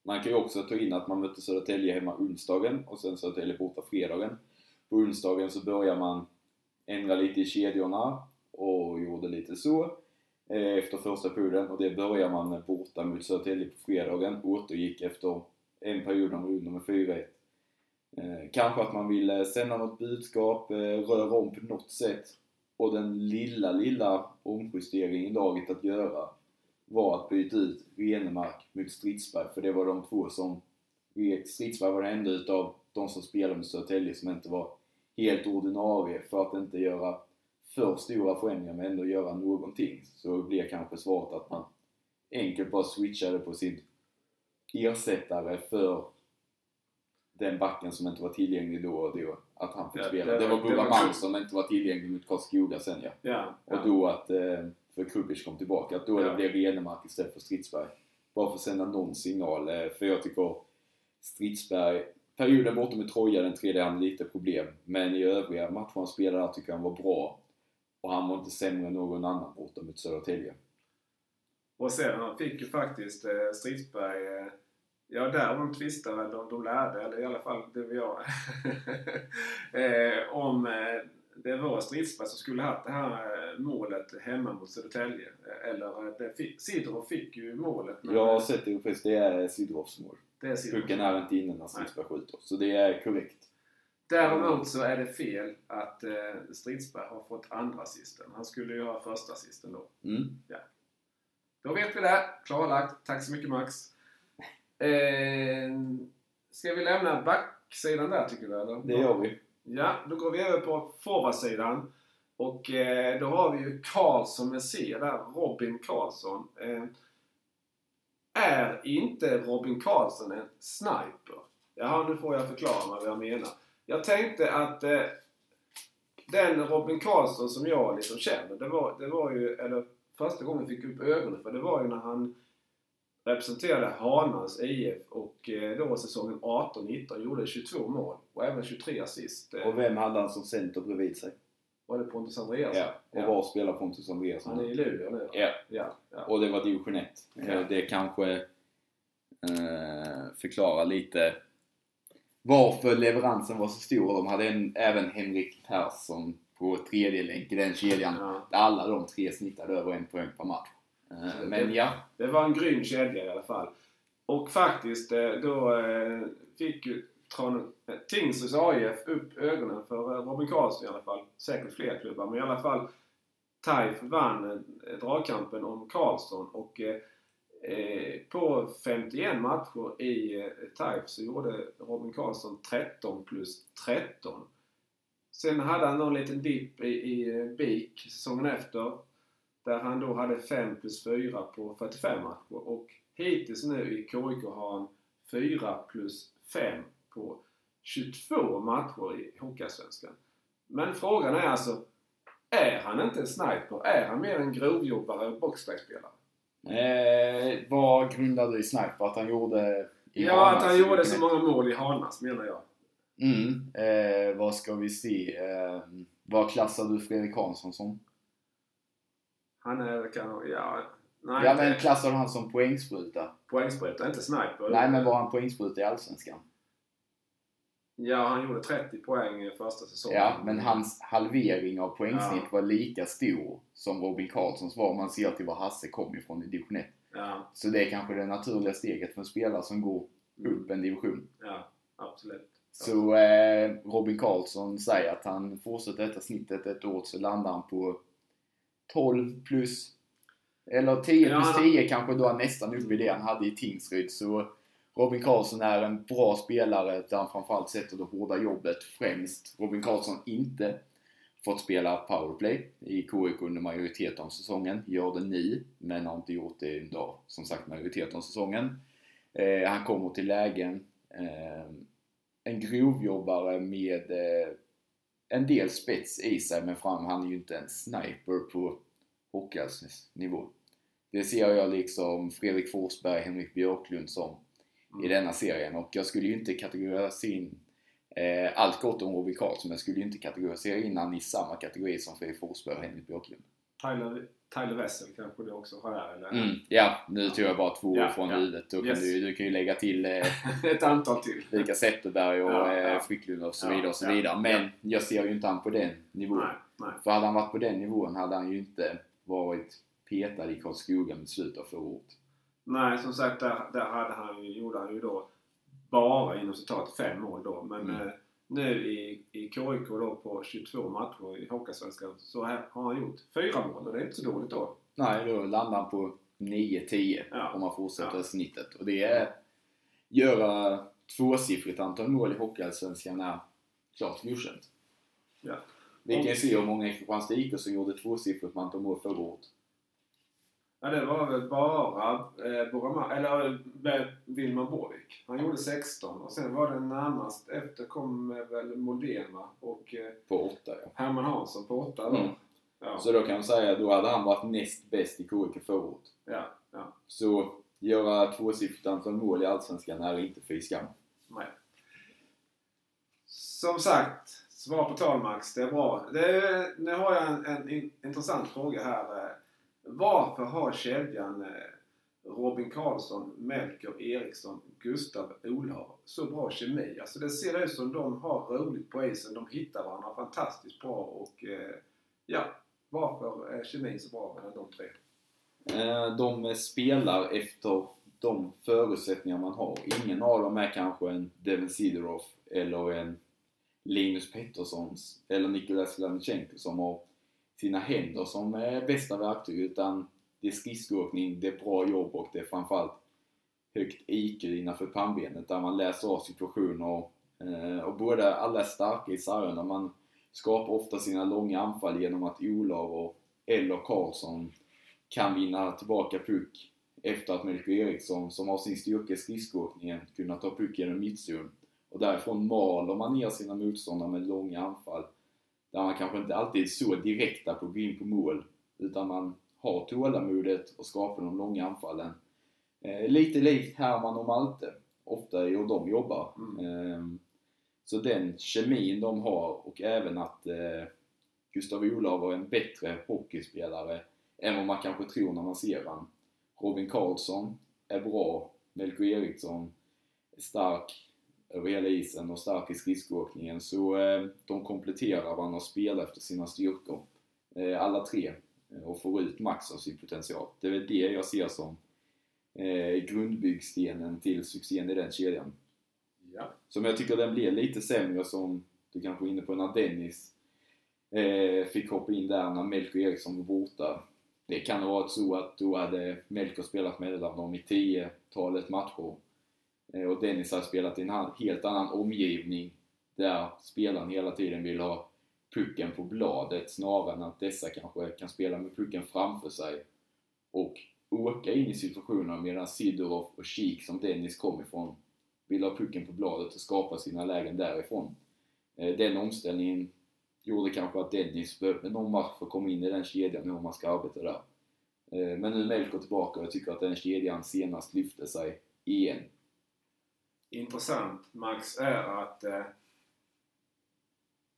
man kan ju också ta in att man mötte Södertälje hemma onsdagen och sen Södertälje borta fredagen. På onsdagen så börjar man ändra lite i kedjorna och gjorde lite så. Eh, efter första perioden och det börjar man borta mot Södertälje på fredagen. Återgick efter en period och under med 4-1. Eh, kanske att man vill eh, sända något budskap, eh, röra om på något sätt. Och den lilla, lilla omjusteringen laget att göra var att byta ut Renemark mot Stridsberg, för det var de två som... Stridsberg var den enda utav de som spelade med Södertälje som inte var helt ordinarie för att inte göra för stora förändringar men ändå göra någonting så blir kanske svaret att man enkelt bara switchade på sin ersättare för den backen som inte var tillgänglig då och då, att han fick ja, spela. Det, det var Burra Malm som inte var tillgänglig mot Karlskoga sen ja. ja, ja. Och då att, eh, för Krubic kom tillbaka, att då ja. det blev Renemark istället för Stridsberg. Bara för att sända någon signal, eh, för jag tycker Stridsberg Perioden borta med Troja, den tredje, han lite problem. Men i övriga matcher han spelade tycker jag han var bra. Och han var inte sämre än någon annan borta mot Södertälje. Och sen han fick ju faktiskt eh, Stridsberg eh, Ja, där de tvistade, eller de lärde, eller i alla fall det var jag, eh, om eh, det var Stridsberg som skulle haft det här eh, målet hemma mot Södertälje. Eh, eller det fick, Sidorov fick ju målet. Jag har sett det europeiskt, det är Sidorovs mål. Pucken är inte inne när Stridsberg skjuter. Så det är korrekt. Däremot så är det fel att eh, Stridsberg har fått andra assisten. Han skulle ju ha första assisten då. Mm. Ja. Då vet vi det. Klarlagt. Tack så mycket Max. Eh, ska vi lämna backsidan där tycker du eller? Det gör vi. Ja, då går vi över på forwardsidan. Och eh, då har vi ju Karlsson med C där. Robin Karlsson. Eh, är inte Robin Karlsson en sniper? Jaha, nu får jag förklara vad jag menar. Jag tänkte att eh, den Robin Karlsson som jag liksom känner, det var, det var ju, eller första gången fick upp ögonen för det var ju när han representerade Hanans IF och eh, då säsongen 18-19 gjorde 22 mål och även 23 assist. Eh, Och vem hade han som center bredvid sig? Var det Pontus Andreasson? Ja. Och var spelar Pontus Andreasson? Han är i Luleå nu? Ja. Ja, ja. Och det var division 1. Ja. Det kanske eh, förklarar lite varför leveransen var så stor. De hade en, även Henrik Persson på tredje länk i den kedjan. ja. Alla de tre snittade över en poäng per match. Eh, men ja, Det var en grym kedja i alla fall. Och faktiskt eh, då eh, fick ju Tingsryds AIF upp ögonen för Robin Karlsson i alla fall. Säkert fler klubbar, men i alla fall Taif vann dragkampen om Karlsson och eh, på 51 matcher i eh, Taif så gjorde Robin Karlsson 13 plus 13. Sen hade han någon liten dipp i, i eh, BIK säsongen efter. Där han då hade 5 plus 4 på 45 matcher. Och hittills nu i KIK har han 4 plus 5 på 22 matcher i Hockeyallsvenskan. Men frågan är alltså, är han inte en sniper? Är han mer en grovjobbare och boxplayspelare? Eh, vad grundade du i Sniper? Att han gjorde... i Ja, att Hanas han i gjorde så 1? många mål i Hanas menar jag. Mm. Eh, vad ska vi se? Eh, vad klassar du Fredrik Hansson som? Han är kan ja, nej, Ja men klassar du han som poängspruta? poängspruta, inte sniper. Nej men var han poängspruta i Allsvenskan? Ja, han gjorde 30 poäng i första säsongen. Ja, men hans halvering av poängsnitt Ja. var lika stor som Robin Karlssons var om man ser till var Hasse kom ifrån i division 1. Ja, Så det är kanske det naturliga steget för en spelare som går upp en division. ja absolut. Så eh, Robin Karlsson säger att han fortsätter detta snittet ett år så landar han på 12 plus eller 10 Ja, plus han- 10 kanske då han nästan uppe i det han hade i Tingsryd. Så Robin Karlsson är en bra spelare där han framförallt sätter det hårda jobbet främst. Robin Karlsson inte fått spela powerplay i KIK under majoriteten av säsongen. Gör det nu, men har inte gjort det under, som sagt, majoriteten av säsongen. Eh, han kommer till lägen. Eh, en grovjobbare med eh, en del spets i sig, men fram, han är ju inte en sniper på Hockeyallsvensk nivå. Det ser jag liksom Fredrik Forsberg, Henrik Björklund som i denna serien och jag skulle ju inte kategorisera in eh, allt gott om Robin Karlsson men jag skulle ju inte kategorisera in han i samma kategori som Fredrik Forsberg och Henrik Björklund. Tyler, Tyler Wessel kanske du också har där eller? Mm, ja, nu tog jag bara två Ja, från ja. huvudet. Då kan Yes. du, du kan ju lägga till eh, Ett antal till. Lika Zetterberg och Ja, ja. eh, Frycklund och så vidare och så vidare. Men ja. jag ser ju inte han på den nivån. Nej, nej. För hade han varit på den nivån hade han ju inte varit petad i Karlskoga med slutet av förra året. Nej, som sagt där, där hade han gjorde han ju då bara inom citat fem mål då. Men Mm. eh, nu i, i KIK då på 22 matcher i Hockeysvenskan så här har han gjort fyra mål och det är inte så dåligt då. Nej, då landar han på 9-10 Ja. om man fortsätter Ja. snittet. Och det är göra tvåsiffrigt antal mål i Hockeyallsvenskan är klart godkänt. Ja. Vi kan ju se hur många i Kristianstad IK som gjorde tvåsiffrigt antal mål förra året. Ja, det var väl bara eh, Borama, eller eh, Wilman Borvik. Han gjorde 16 och sen var det närmast efter kom eh, väl Moldén va? och eh, På åtta ja. Herman Hansson på 8 då. Mm. Ja, Så då kan man säga att då hade han varit näst bäst i KIK året. ja, ja. Så göra tvåsiffrigt antal mål i Allsvenskan är inte fy skam. Nej. Som sagt, svar på tal Max, det är bra. Det är, nu har jag en, en in, intressant fråga här. Varför har kedjan eh, Robin Karlsson, Melker Eriksson, Gustav Olov så bra kemi? Alltså det ser ut som de har roligt på isen, de hittar varandra fantastiskt bra och eh, ja, varför är kemin så bra mellan de tre? Eh, de spelar efter de förutsättningar man har. Ingen av dem är kanske en Devin Sidorov eller en Linus Petterssons eller Nikolaj Slanichenko som har sina händer som är bästa verktyg utan det är skridskoåkning, det är bra jobb och det är framförallt högt IQ innanför pannbenet där man läser av situationer och, och båda, alla är starka i sargerna. Man skapar ofta sina långa anfall genom att Olav och eller Karlsson kan vinna tillbaka puck efter att Melker Eriksson, som har sin styrka i skridskoåkningen, kunnat ta puck genom mittzon. Och därifrån maler man ner sina motståndare med långa anfall. Där man kanske inte alltid är så direkta på att gå in på mål. Utan man har tålamodet och skapar de långa anfallen. Eh, lite likt Herman och Malte, ofta hur de jobbar. Mm. Eh, så den kemin de har och även att eh, Gustav Olav var en bättre hockeyspelare än vad man kanske tror när man ser han. Robin Karlsson är bra, Melko Eriksson är stark över hela isen och stark i skridskoåkningen. Så eh, de kompletterar varandra och spelar efter sina styrkor. Eh, alla tre. Eh, och får ut max av sin potential. Det är det jag ser som grundbyggstenen till succén i den kedjan. Ja. Som jag tycker den blev lite sämre som du kanske var inne på när Dennis fick hoppa in där när Melko Eriksson var borta. Det kan ha varit så att då hade Melko spelat mellan dem i 10-talet matcher Eh, och Dennis har spelat i en helt annan omgivning där spelaren hela tiden vill ha pucken på bladet snarare än att dessa kanske kan spela med pucken framför sig och åka in i situationer medan Sidorov och Kik som Dennis kom ifrån vill ha pucken på bladet och skapa sina lägen därifrån. Eh, den omställningen gjorde kanske att Dennis behövde någon match för att komma in i den kedjan hur man ska arbeta där. Eh, men nu är Melko tillbaka och jag tycker att den kedjan senast lyfte sig igen. Intressant Max är att eh,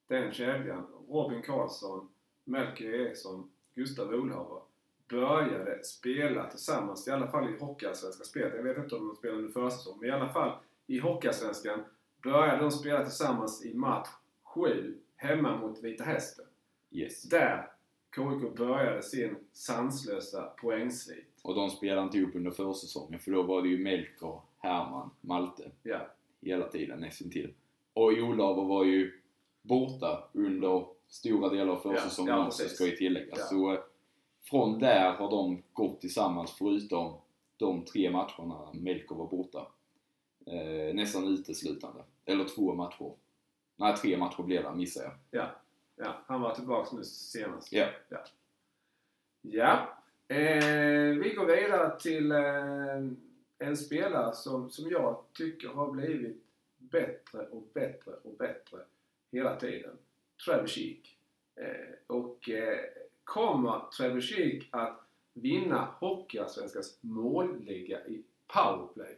den kedjan, Robin Karlsson, Melker Eriksson, Gustav Olhaver började spela tillsammans, i alla fall i Hockeyallsvenska spelet. Jag vet inte om de spelade under försäsong, men i alla fall i Hockeyallsvenskan började de spela tillsammans i match 7 hemma mot Vita Hästen. Yes. Där KIK började sin sanslösa poängsvit. Och de spelade inte ihop under försäsongen för då var det ju Melker, Herman, Malte Ja, hela tiden nästintill. Och Olaver var ju borta under stora delar av försäsongen Ja, ja, också ska ju tilläggas. Ja. Så eh, från där har de gått tillsammans förutom de tre matcherna Melker var borta. Eh, nästan uteslutande. Eller två matcher. Nej, tre matcher blev det, missar jag. ja, ja. Han var tillbaks nu senast. Ja. Ja. Eh, vi går vidare till eh, en spelare som, som jag tycker har blivit bättre och bättre och bättre hela tiden. Trevor Sheek. Eh, och eh, kommer Trevor Sheek att vinna Hockeyallsvenskans målliga i powerplay?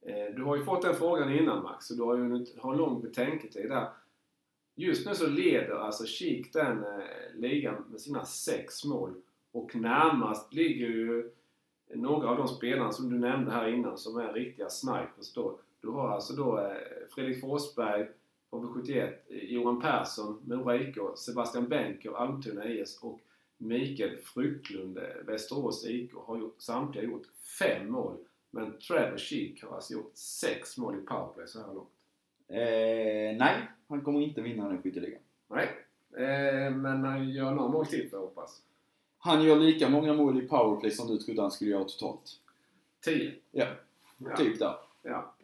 Eh, du har ju fått den frågan innan Max, så du har ju en, har en lång betänketid där. Just nu så leder alltså Sheek den eh, ligan med sina sex mål och närmast ligger ju några av de spelarna som du nämnde här innan som är riktiga snipers då. Du har alltså då eh, Fredrik Forsberg, HV71, eh, Johan Persson, Mora IK, Sebastian Benker, Almtuna IS och Mikael Frycklund, eh, Västerås IK har gjort, samtliga gjort fem mål. Men Trevor Sheek har alltså gjort sex mål i powerplay så här långt. Eh, nej, han kommer inte vinna den skytteligan. Nej, eh, men han gör några mål till får jag hoppas. Han gör lika många mål i powerplay som du trodde han skulle göra totalt. Tio. Ja, Ja. typ där. Ja.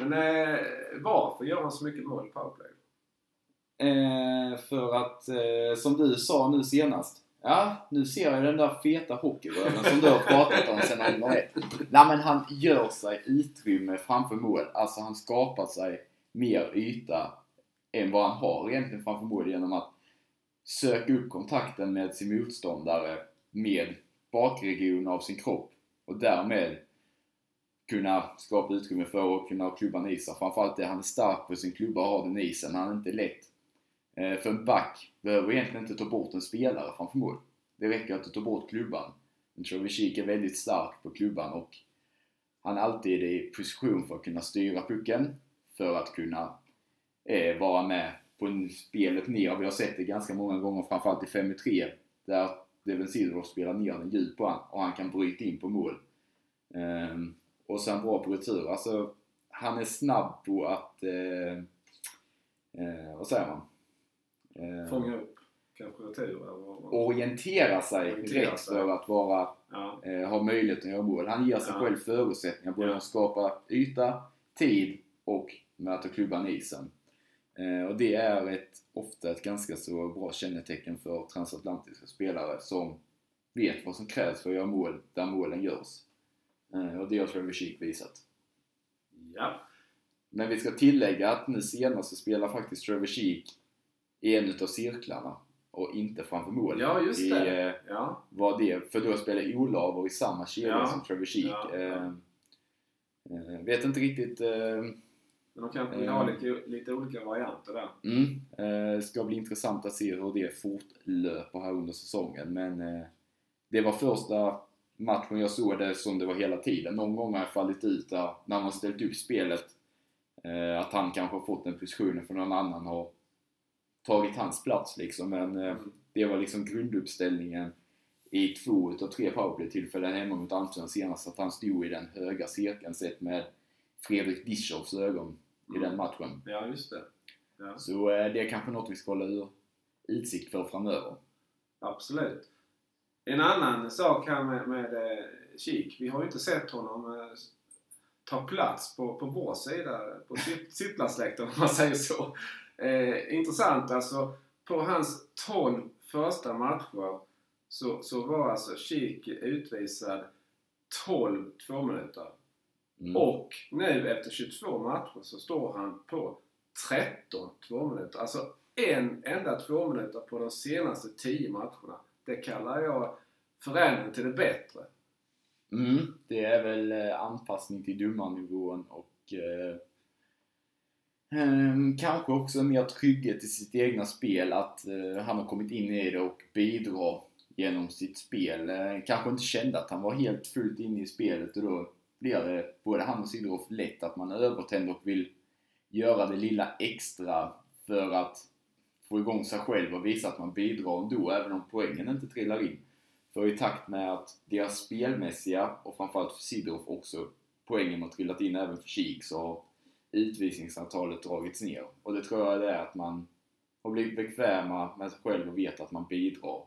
Men eh, varför gör han så mycket mål i powerplay? Eh, för att, eh, som du sa nu senast. Ja, nu ser jag den där feta hockeyröven som du har pratat om sen han var ett. Nej men han gör sig utrymme framför mål. Alltså han skapar sig mer yta än vad han har egentligen framför mål genom att söka upp kontakten med sin motståndare med bakregion av sin kropp och därmed kunna skapa utrymme för att kunna ha klubban i sig. Framförallt det han är stark på sin klubba och har den i sig. Han är inte lätt. Eh, för en back behöver egentligen inte ta bort en spelare framför mål. Det räcker att du tar bort klubban. Men Trevor är väldigt stark på klubban och han är alltid i position för att kunna styra pucken. För att kunna eh, vara med på spelet ner. Vi har sett det ganska många gånger, framförallt i 5 3 där Devin Silverhoff spelar ner den djup på han och han kan bryta in på mål. Ehm, och sen bra på retur. Alltså, han är snabb på att... Eh, eh, vad säger man? Eh, Fånga upp kanske retur orientera sig Orientera rätt sig. för att vara, Ja. eh, ha möjlighet att göra mål. Han ger sig Ja. själv förutsättningar både Ja. att skapa yta, tid och möta klubban i isen. Eh, och det är ett, ofta ett ganska så bra kännetecken för transatlantiska spelare som vet vad som krävs för att göra mål där målen görs. Eh, och det har Trevor Sheek visat. ja. Men vi ska tillägga att nu senast så spelar faktiskt Trevor Sheek i en utav cirklarna. och inte framför mål. Ja, just I, det. eh, Ja, var det, för då spelar Olav i samma kedja Ja. som Trevor Sheek. Ja. Eh, eh, vet inte riktigt. Eh, men de kanske vill ha lite, lite olika varianter där. mm, eh, ska bli intressant att se hur det fortlöper här under säsongen. Men eh, det var första matchen jag såg det som det var hela tiden. Någon gång har jag fallit ut där när man ställt upp spelet. Eh, att han kanske har fått den positionen för någon annan har tagit hans plats liksom. Men eh, Mm. det var liksom grunduppställningen i två utav tre powerplay-tillfällen hemma mot Almtuna senast. Att han stod i den höga cirkeln sett med Fredrik Dischows ögon i Mm. den matchen. Ja, just det. Ja, Så eh, det är kanske något vi ska hålla ur utsikt för framöver. absolut. En annan sak här med, med eh, Kik. Vi har ju inte sett honom eh, ta plats på, på vår sida, på sitt- sittplatsläktaren om man säger så. Eh, intressant alltså. På hans 12 första matcher så, så var alltså Kik utvisad 12 två minuter. Mm. Och nu efter 22 matcher så står han på 13 två minuter. Alltså en enda två minuter på de senaste 10 matcherna. Det kallar jag förändring till det bättre. Mm, det är väl eh, anpassning till domarnivån och eh, ehm, kanske också mer trygghet i sitt egna spel. Att eh, han har kommit in i det och bidrar genom sitt spel. Eh, kanske inte kände att han var helt fullt inne i spelet och då blir det både han och Sidorov lätt att man är övertänd och vill göra det lilla extra för att få igång sig själv och visa att man bidrar ändå även om poängen inte trillar in. För i takt med att deras spelmässiga och framförallt för Sidorov också poängen har trillat in även för Kik så har utvisningsantalet dragits ner. Och det tror jag det är att man har blivit bekväma med sig själv och vet att man bidrar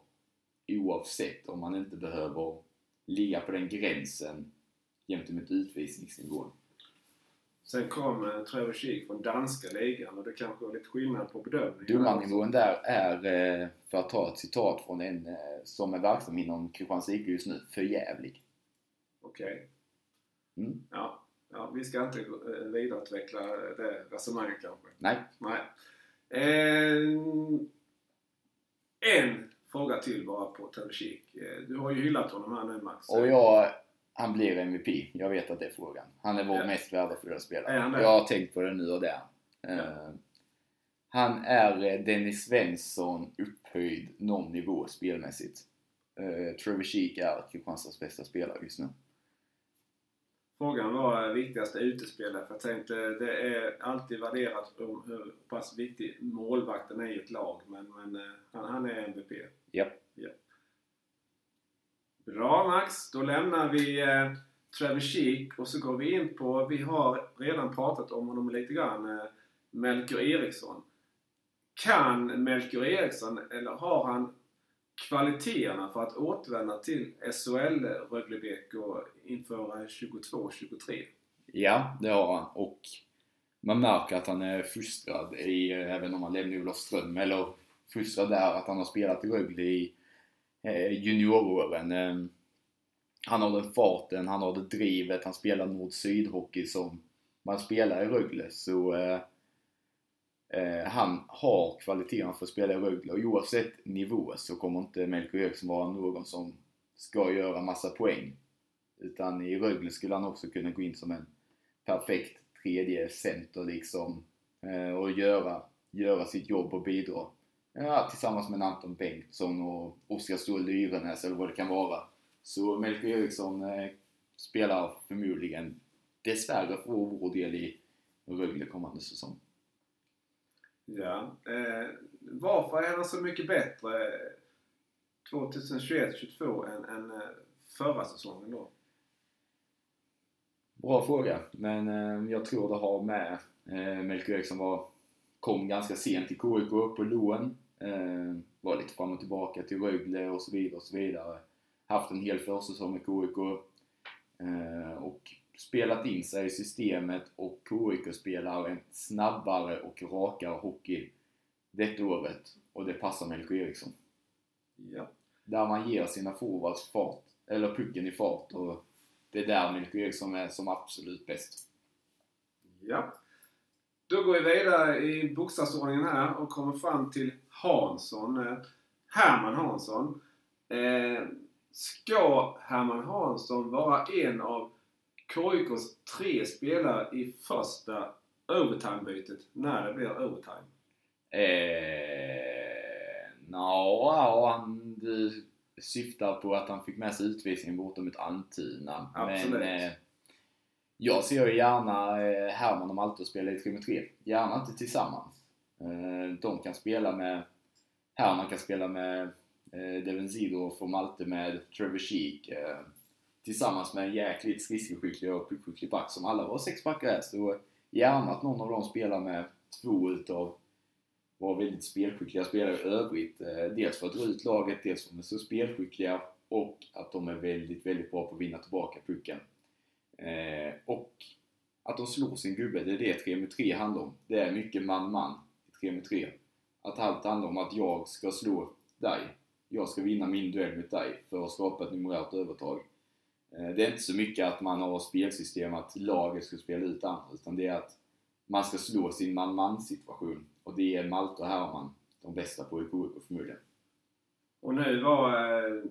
oavsett om man inte behöver ligga på den gränsen gentemot utvisningsnivån. Sen kom eh, Trevor Kik från danska ligan och det kanske var lite skillnad på bedömningen. Domarnivån där är, eh, för att ta ett citat från en eh, som är verksam inom Kristianstad IK just nu, för jävlig. Okej. Mm. Ja. ja, vi ska inte vidareutveckla det resonemanget kanske. Nej, Nej. Eh, en fråga till bara på Trevor. Eh, Du har ju hyllat honom här nu Max. och jag, han blir MVP. Jag vet att det är frågan. Han är vår Ja. mest värdefulla spelare. Jag har tänkt på det nu och det är han. Eh, Han är eh, Dennis Svensson upphöjd någon nivå spelmässigt. Eh, Trevor Sheek är Kristianstads bästa spelare just nu. Frågan var viktigaste utespelare för jag tänkte det är alltid värderat om hur pass viktig målvakten är i ett lag men, men han, han är MVP. Japp. Bra Max, då lämnar vi eh, Trevor Sheek och så går vi in på, vi har redan pratat om honom lite grann, eh, Melker Eriksson. Kan Melker Eriksson, eller har han kvaliteterna för att återvända till SHL Rögle och inför eh, 22-23? Ja, det har han. Och man märker att han är fostrad i, eh, även om han lämnar Olofström, eller fostrad där att han har spelat i Rögle i Eh, junioråren. Eh, han har den farten, han har det drivet, han spelar nord-syd-hockey som man spelar i Rögle. Så eh, eh, han har kvaliteten för att spela i Rögle och oavsett nivå så kommer inte Melker Eriksson vara någon som ska göra massa poäng. Utan i Rögle skulle han också kunna gå in som en perfekt tredje center liksom eh, och göra, göra sitt jobb och bidra. Ja, tillsammans med Anton Bengtsson och Oskar Ståhl Dyrenäs eller vad det kan vara. Så Melker Eriksson eh, spelar förmodligen dessvärre för vår del i Rögle kommande säsong. Ja. Eh, varför är han så mycket bättre 2021-22 än, än eh, förra säsongen då? Bra fråga, men eh, jag tror det har med eh, Melker Eriksson var, kom ganska sent till KIK på lån. Eh, var lite fram och tillbaka till Rögle och så vidare och så vidare. Haft en hel försäsong med KIK. Eh, och spelat in sig i systemet och KIK spelar en snabbare och rakare hockey detta året. Och det passar Melker Eriksson. Ja. Där man ger sina forwards fart, eller pucken i fart och det är där Melker Eriksson är som absolut bäst. Ja. Då går vi vidare i bokstavsordningen här och kommer fram till Hansson. Eh, Herman Hansson. Eh, ska Herman Hansson vara en av KIKs tre spelare i första overtime-bytet när det blir overtime? Eh, no, han, du syftar på att han fick med sig utvisningen borta mot Almtuna. Absolut. Men eh, jag ser ju gärna eh, Herman och Malte spela i 3 mot 3. Gärna inte tillsammans. Eh, de kan spela med här man kan spela med eh, Devin Zidorf och Malte med Trevor Sheek. Eh, tillsammans med en jäkligt skridskoskicklig och puckskicklig back som alla var sex backar är. Så gärna att någon av dem spelar med två utav var väldigt spelskickliga spelare i övrigt. Eh, dels för att dra ut laget, dels för att de är så spelskickliga och att de är väldigt, väldigt bra på att vinna tillbaka pucken. Eh, och att de slår sin gubbe, det är det 3 mot 3 handlar om. Det är mycket man-man i 3 mot 3. Att allt handlar om att jag ska slå dig. Jag ska vinna min duell mot dig för att skapa ett numerärt övertag. Eh, det är inte så mycket att man har spelsystem att laget ska spela ut andra, utan det är att man ska slå sin man-man situation. Och det är Malte och Herman de bästa på i KIK förmodligen. Och nu var eh,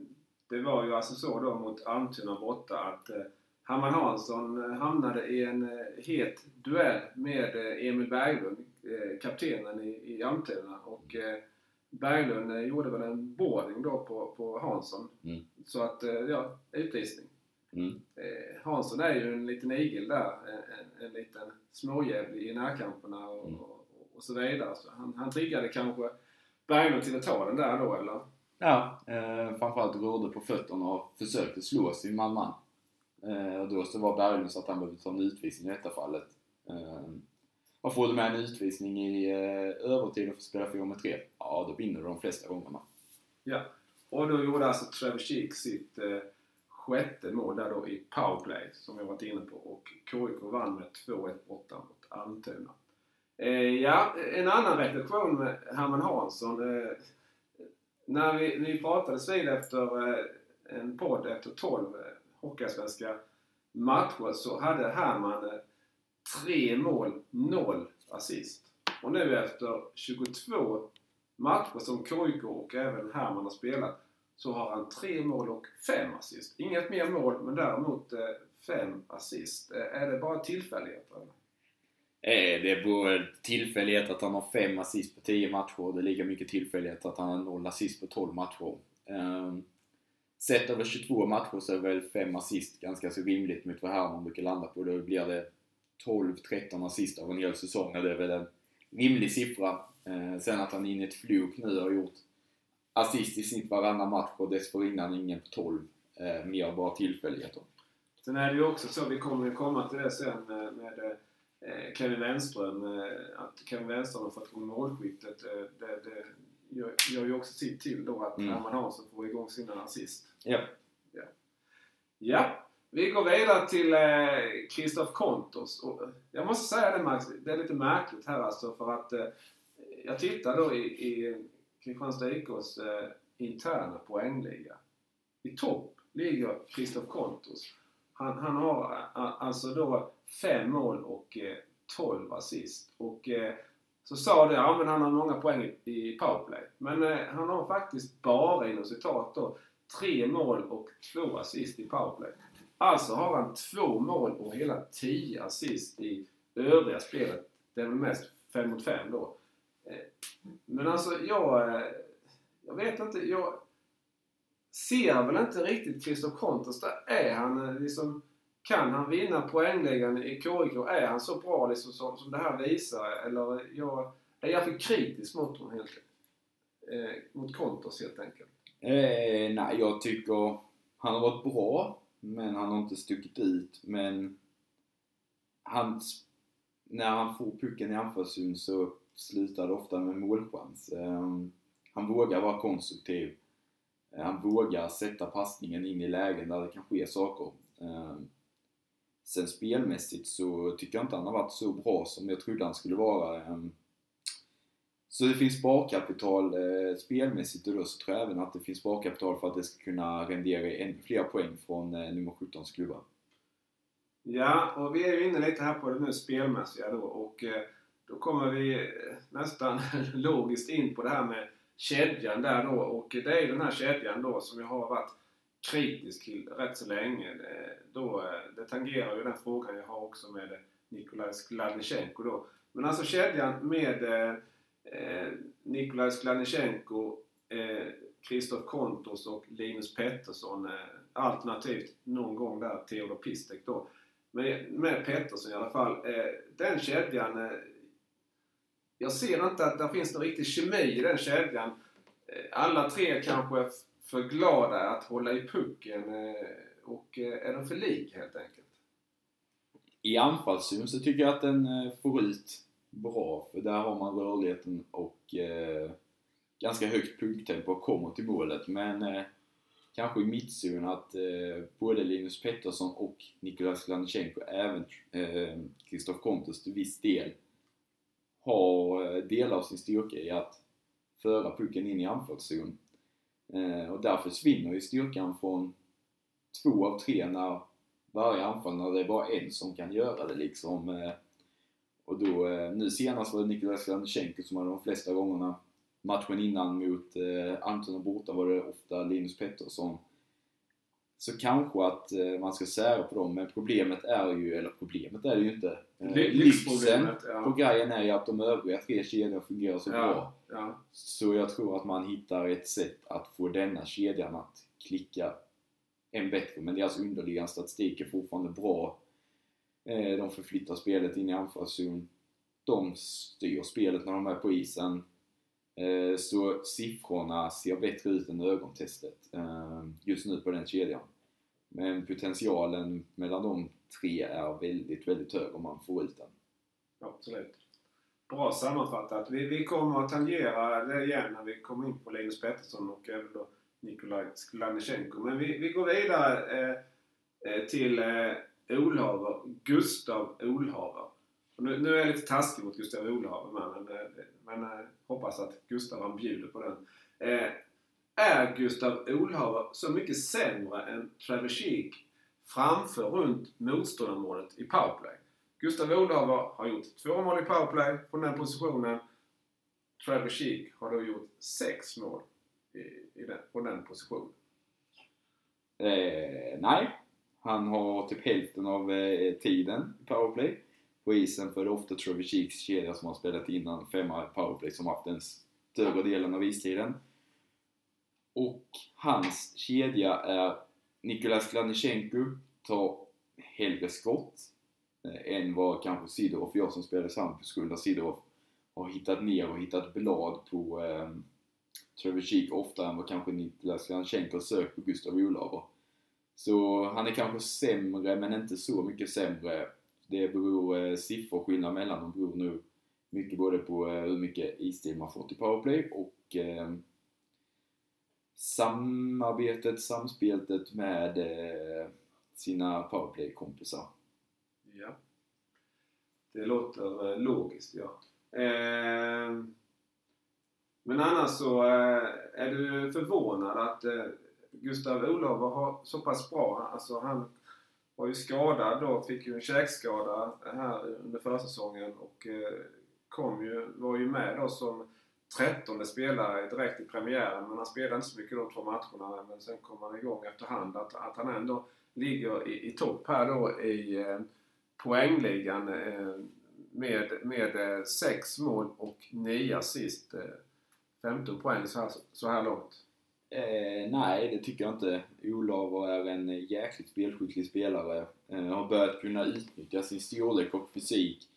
det var ju alltså så då mot Almtuna borta att eh, Herman Hansson hamnade i en het duell med Emil Berglund, kaptenen i, i Almtuna. Och eh, Berglund eh, gjorde väl en boarding då på, på Hansson. Mm. Så att, eh, ja, utvisning. Mm. Eh, Hansson är ju en liten igel där. En, en, en liten småjävel i närkamperna och, Mm. och, och så vidare. Så han, han triggade kanske Berglund till att ta den där då, eller? Ja, eh, framförallt rörde på fötterna och försökte slå sin man-man. Eh, och då så var Berglund så att han behövde ta en utvisning i detta fallet. Eh, och får du med en utvisning i eh, övertid och får spela 4 mot 3, ja då vinner du de flesta gångerna. Ja. Och då gjorde alltså Trevor Sheek sitt eh, sjätte mål där då i powerplay, som jag varit inne på. Och KIK vann med 2-1 borta mot Almtuna. Eh, ja, en annan reflektion med Herman Hansson. Eh, när vi, vi pratades vid efter eh, en podd efter 12 eh, Hockeyallsvenska matcher så hade Herman eh, tre mål, noll assist. Och nu efter 22 matcher som KIK och även Herman har spelat så har han tre mål och fem assist. Inget mer mål men däremot eh, fem assist. Eh, är det bara tillfälligheter? Eh, det är både tillfällighet att han har 5 assist på 10 matcher och det är lika mycket tillfällighet att han har 0 assist på 12 matcher. Eh, sett över 22 matcher så är väl 5 assist ganska så rimligt mot vad Herman brukar landa på. Då blir det 12-13 assist av en hel säsong och det är väl en rimlig siffra. Eh, sen att han in i ett fluk nu har gjort assist i snitt varannan match och dessförinnan ingen på 12. Eh, mer bara tillfälligheter. Sen är det ju också så, vi kommer ju komma till det sen med, med eh, Kevin Wenström. Eh, att Kevin Wenström har fått igång målskyttet. Eh, det, det gör, gör ju också sitt till då att Mm. Herman Hansson får igång sina assist. Ja. Ja, vi går vidare till eh, Christoph Kontos. Och, eh, jag måste säga det Max, det är lite märkligt här alltså för att eh, jag tittar då i, i Kristianstad IKs eh, interna poängliga. I topp ligger Christoph Kontos. Han, han har eh, a, alltså då fem mål och eh, 12 assist. Och eh, så sa du ja men han har många poäng i, i powerplay. Men eh, han har faktiskt bara inom citat då tre mål och två assist i powerplay. Alltså har han två mål och hela 10 assist i övriga spelet. Det är väl mest 5 mot 5 då. Eh, men alltså jag... Eh, jag vet inte. Jag ser väl inte riktigt Christoph Kontos där. Är han eh, liksom... Kan han vinna poängläggande i KIK? Är han så bra liksom som, som det här visar? Eller jag, är jag för kritisk mot honom helt eh, Mot Kontos helt enkelt. Eh, nej, jag tycker han har varit bra, men han har inte stuckit ut. Men han, när han får pucken i anfallszon så slutar det ofta med målchans. Ehm, han vågar vara konstruktiv. Eh, han vågar sätta passningen in i lägen där det kan ske saker. Ehm, sen spelmässigt så tycker jag inte han har varit så bra som jag trodde han skulle vara. Ehm, så det finns sparkapital eh, spelmässigt och då så tror jag även att det finns sparkapital för att det ska kunna rendera ännu fler poäng från eh, nummer 17 klubbar. Ja, och vi är ju inne lite här på det nu spelmässiga då och eh, då kommer vi eh, nästan logiskt in på det här med kedjan där då och det är den här kedjan då som jag har varit kritisk till rätt så länge. Det, då, eh, det tangerar ju den frågan jag har också med Nikolaj Skladnichenko då. Men alltså kedjan med eh, Nikolaj Skladnichenko, Kristoff eh, Kontos och Linus Pettersson. Eh, alternativt någon gång där Theodor Pistek då. Men med Pettersson i alla fall. Eh, den kedjan eh, jag ser inte att det finns någon riktig kemi i den kedjan. Eh, alla tre kanske är för glada att hålla i pucken eh, och eh, är de för lik helt enkelt? I anfallszon så tycker jag att den eh, får ut där har man rörligheten och eh, ganska högt punkttempo och kommer till målet men eh, kanske i mittzon att eh, både Linus Pettersson och Nikolaj Landchenko, även Kristoff eh, Kontos till viss del har eh, delar av sin styrka i att föra pucken in i anfallszon. Eh, och där försvinner ju styrkan från två av tre när varje anfall, när det är bara en som kan göra det liksom. Eh, Eh, och då, nu senast var det Nikolaj Landchenko som hade de flesta gångerna. Matchen innan mot Anton och borta var det ofta Linus Pettersson så kanske att eh, man ska sära på dem, men problemet är ju, eller problemet är det ju inte. Eh, Lyxen ja. på grejen är ju att de övriga tre kedjorna fungerar så ja, bra. Ja. Så jag tror att man hittar ett sätt att få denna kedjan att klicka än bättre. Men deras underliggande statistik är fortfarande bra. Eh, de förflyttar spelet in i anfallszon. De styr spelet när de är på isen. Eh, så siffrorna ser bättre ut än ögontestet eh, just nu på den kedjan. Men potentialen mellan de tre är väldigt, väldigt hög om man får ut den. Absolut. Bra sammanfattat. Vi, vi kommer att tangera det igen när vi kommer in på Linus Pettersson och även då Nikolaj Skladnichenko. Men vi, vi går vidare eh till eh, Olhaver. Gustav Olhaver. Nu, nu, är jag lite taskig mot Gustav Olhaver men, men, men eh, hoppas att Gustav han bjuder på den. Eh, är Gustav Olhaver så mycket sämre än Trevor Sheek framför runt motståndarmålet i powerplay. Gustav Olhaver har gjort två mål i powerplay från den positionen. Trevor Sheek har då gjort sex mål i, i den, på den positionen. Eh, nej. Han har typ hälften av eh, tiden i powerplay på isen för det är ofta Trevor Cheeks kedja som har spelat innan femma powerplay som haft den större delen av istiden. Och hans kedja är Nikolas Klanichenko tar hellre skott eh, än vad kanske Sidorov gör som spelar i skulle Sidorov har hittat ner och hittat blad på eh, Trevor Cheek oftare än vad kanske Niklas Klanichenko sökt på Gustav Olaver. Så han är kanske sämre, men inte så mycket sämre. Det beror, eh, sifferskillnad mellan dem beror nu mycket både på eh, hur mycket istid man fått i powerplay och eh, samarbetet, samspelet med eh, sina powerplay-kompisar. Ja. Det låter eh, logiskt, ja. Eh, men annars så eh, är du förvånad att eh, Gustav Olof har så pass bra. Alltså han var ju skadad då, fick ju en käkskada här under försäsongen och eh, kom ju, var ju med då som trettonde spelare direkt i premiären men han spelade inte så mycket de två matcherna men sen kom han igång efterhand. Att, att han ändå ligger i, i topp här då i eh, poängligan eh, med, med eh, sex mål och nio assist. Eh, 15 poäng så här, så här långt. Eh, nej, det tycker jag inte. Olav är en jäkligt spelskicklig spelare. Eh, har börjat kunna utnyttja sin storlek och fysik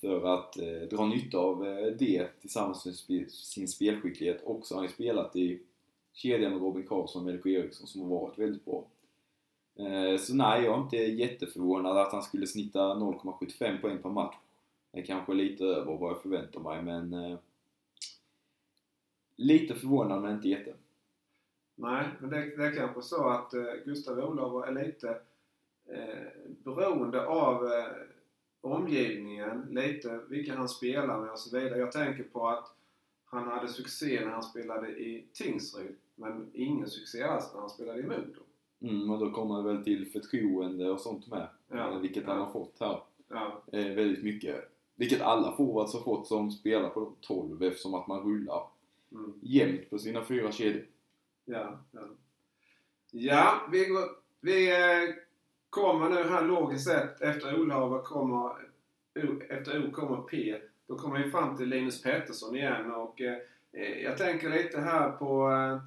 för att eh, dra nytta av eh, det tillsammans med sp sin spelskicklighet. Också har han ju spelat i kedjan med Robin Karlsson och Melko Eriksson som har varit väldigt bra. Eh, så nej, jag är inte jätteförvånad att han skulle snitta 0,75 poäng per match. Det är kanske lite över vad jag förväntar mig, men eh, lite förvånad men inte jätte. Nej, men det, det är kanske så att eh, Gustav Olof är lite eh, beroende av eh, omgivningen, lite vilka han spelar med och så vidare. Jag tänker på att han hade succé när han spelade i Tingsryd men ingen succé alls när han spelade i Modo. Mm, och då kommer det väl till förtroende och sånt med. Ja. Eh, vilket han har fått här. Ja. Eh, väldigt mycket. Vilket alla forwards har fått som spelar på 12 eftersom att man rullar Mm. jämnt på sina fyra kedjor. Ja, ja. ja vi, går, vi eh, kommer nu här logiskt sett efter Olav kommer efter O kommer P. Då kommer vi fram till Linus Pettersson igen och eh, eh, jag tänker lite här på eh,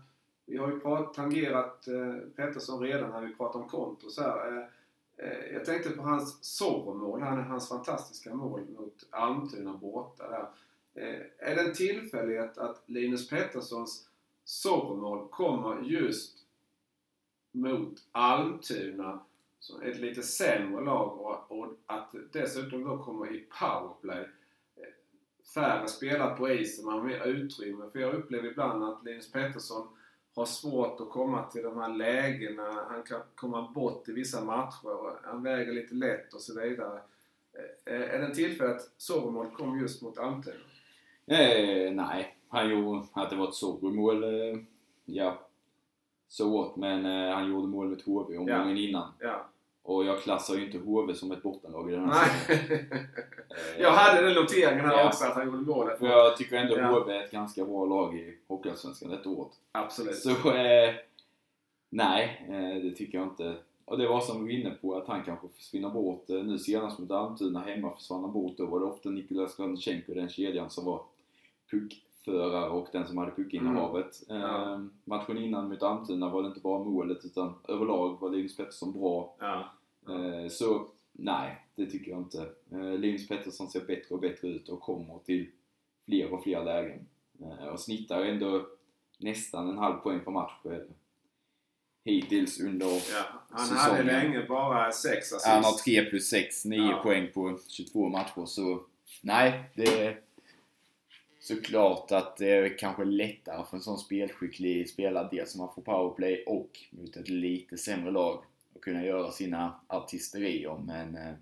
vi har ju prat, tangerat eh, Pettersson redan när vi pratar om kontos så här. Eh, jag tänkte på hans Zorro-mål, hans fantastiska mål mot Almtuna borta där. Är det en tillfällighet att Linus Petterssons sorgmål kommer just mot Almtuna, som är ett lite sämre lag och, och att dessutom då kommer i powerplay. Färre spelare på isen, man har mer utrymme. För jag upplever ibland att Linus Pettersson har svårt att komma till de här lägena. Han kan komma bort i vissa matcher. Han väger lite lätt och så vidare. Är det en tillfälle att Zorro-mål kom just mot Almtuna? Eh, nej, han gjorde att det var ett Zorro-mål. Eh, ja, så åt. Men eh, han gjorde mål mot HV omgången innan. Ja. Och jag klassar ju inte HV som ett bottenlag i den här serien. Nej. Eh, jag hade den noteringen här Ja. också, att han gjorde målet. För jag tycker ändå Ja. HV är ett ganska bra lag i Hockeyallsvenskan detta året. Absolut. Så eh, nej, eh, det tycker jag inte. Och det var som vi var inne på, att han kanske försvinner bort. Eh, nu senast mot Almtuna hemma försvann han bort. Då var det ofta Nikolaj Skandchenko, den kedjan, som var puckförare och den som hade puckinnehavet. Mm. Ja. Eh, matchen innan mot Almtuna var det inte bara målet utan överlag var Linus Pettersson bra. Ja. Eh, så nej, det tycker jag inte. Eh, Linus Pettersson ser bättre och bättre ut och kommer till fler och fler lägen. Och snittar ändå nästan en halv poäng per match eh, hittills under... Ja. Han Säsongen. hade länge bara sex assist. Han har 3 plus 6, 9 Ja. poäng på 22 matcher så nej, det är såklart att det är kanske lättare för en sån spelskicklig spelare dels som man får powerplay och mot ett lite sämre lag att kunna göra sina artisterier men eh,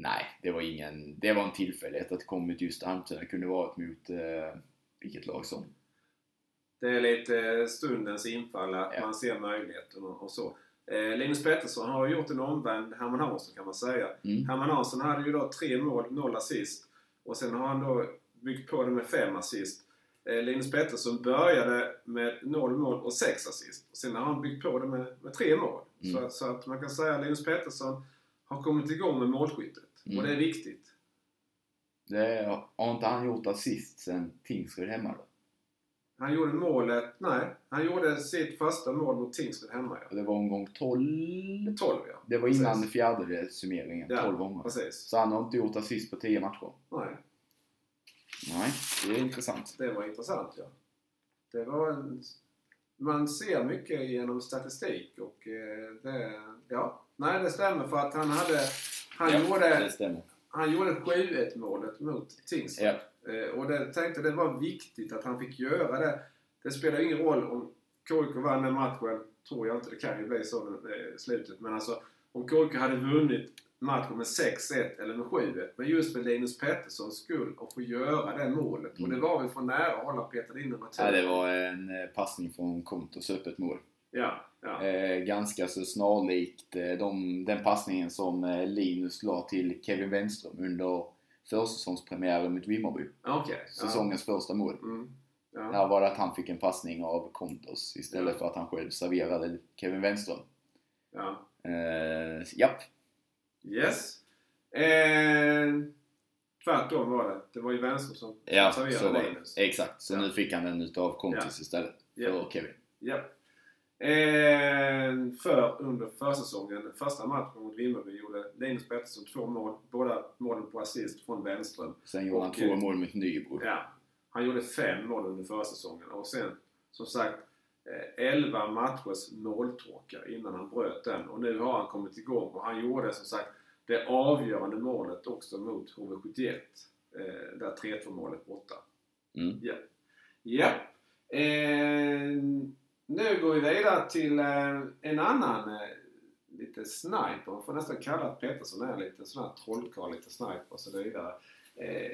Nej, det var ingen... Det var en tillfällighet att det kom mot just Almtuna. Det kunde varit mot eh, vilket lag som. Det är lite stundens infall att Ja. man ser möjligheten och, så. Eh, Linus Pettersson har gjort en omvänd Herman Hansson kan man säga. Mm. Herman Hansson hade ju då tre mål, noll assist. Och sen har han då byggt på det med fem assist. Eh, Linus Pettersson började med noll mål och sex assist. Och sen har han byggt på det med, med tre mål. Mm. Så, att- så att man kan säga att Linus Pettersson har kommit igång med målskyttet. Mm. Och det är viktigt. Det har inte han gjort assist sen Tingsryd hemma då? Han gjorde målet, nej, han gjorde sitt första mål mot Tingsryd hemma. Ja. Det var omgång 12. 12 ja. Det var innan Precis. fjärdedelssummeringen, Ja, 12 omgångar. Precis. Så han har inte gjort assist på 10 matcher. Nej, Nej, det är intressant. det var intressant ja. Det var en... Man ser mycket genom statistik och eh, det... Ja, nej det stämmer för att han hade... Han ja, gjorde, det stämmer. han gjorde 7-1 målet mot Tingsryd. Ja. Eh, Och det tänkte det var viktigt att han fick göra det. Det spelar ingen roll om KIK vann den matchen. Tror jag inte. Det kan ju bli så eh, i slutet. Men alltså om KIK hade vunnit matchen med 6-1 eller med 7-1. Men just för Linus Petterssons skull att få göra det målet. Och det Mm. var vi från nära att hålla Peter in retur. Ja, det var en eh, passning från Kontos öppet mål. Ja, ja. Eh, ganska så snarlikt eh, de, den passningen som eh, Linus la till Kevin Wenström under försäsongspremiären mot Vimmerby. Okej. Säsongens första mål. Ja. Mm. Ja. Där var det att han fick en passning av Kontos istället Ja. för att han själv serverade Kevin Wenström. ja. Eh, japp. Yes. Eh, tvärtom var det. Det var ju Wenström som Ja, serverade så var det. Linus. Exakt. Så Ja. nu fick han den utav Kontis istället. Ja. För Kevin. Ja. Eh, för under försäsongen, första matchen mot Vimmerby, gjorde Linus Pettersson två mål. Båda målen på assist från Wenström. Sen gjorde han två eh, mål mot Nybro. Ja, han gjorde fem mål under försäsongen och sen som sagt eh, 11 matchers måltorka innan han bröt den. Och nu har han kommit igång och han gjorde som sagt det avgörande målet också mot HV71. Eh, där 3-2 målet borta. Mm. Ja. ja. Eh, nu går vi vidare till eh, en annan eh, lite sniper. Man får nästan kalla att Pettersson är lite sån här trollkarl, lite sniper och så vidare. Eh,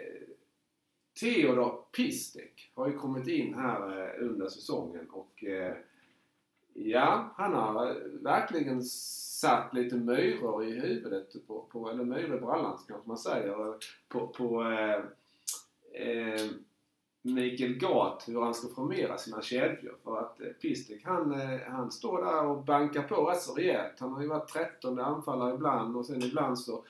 Theodor Pistek har ju kommit in här eh, under säsongen och eh, ja, han har verkligen satt lite myror i huvudet, på, på, eller myror i brallan kanske man säger, på, på eh, eh, Mikael Gat hur han ska formera sina kedjor. För att eh, Pistek han, eh, han står där och bankar på rätt så rejält. Han har ju varit 13 anfallare ibland och sen ibland så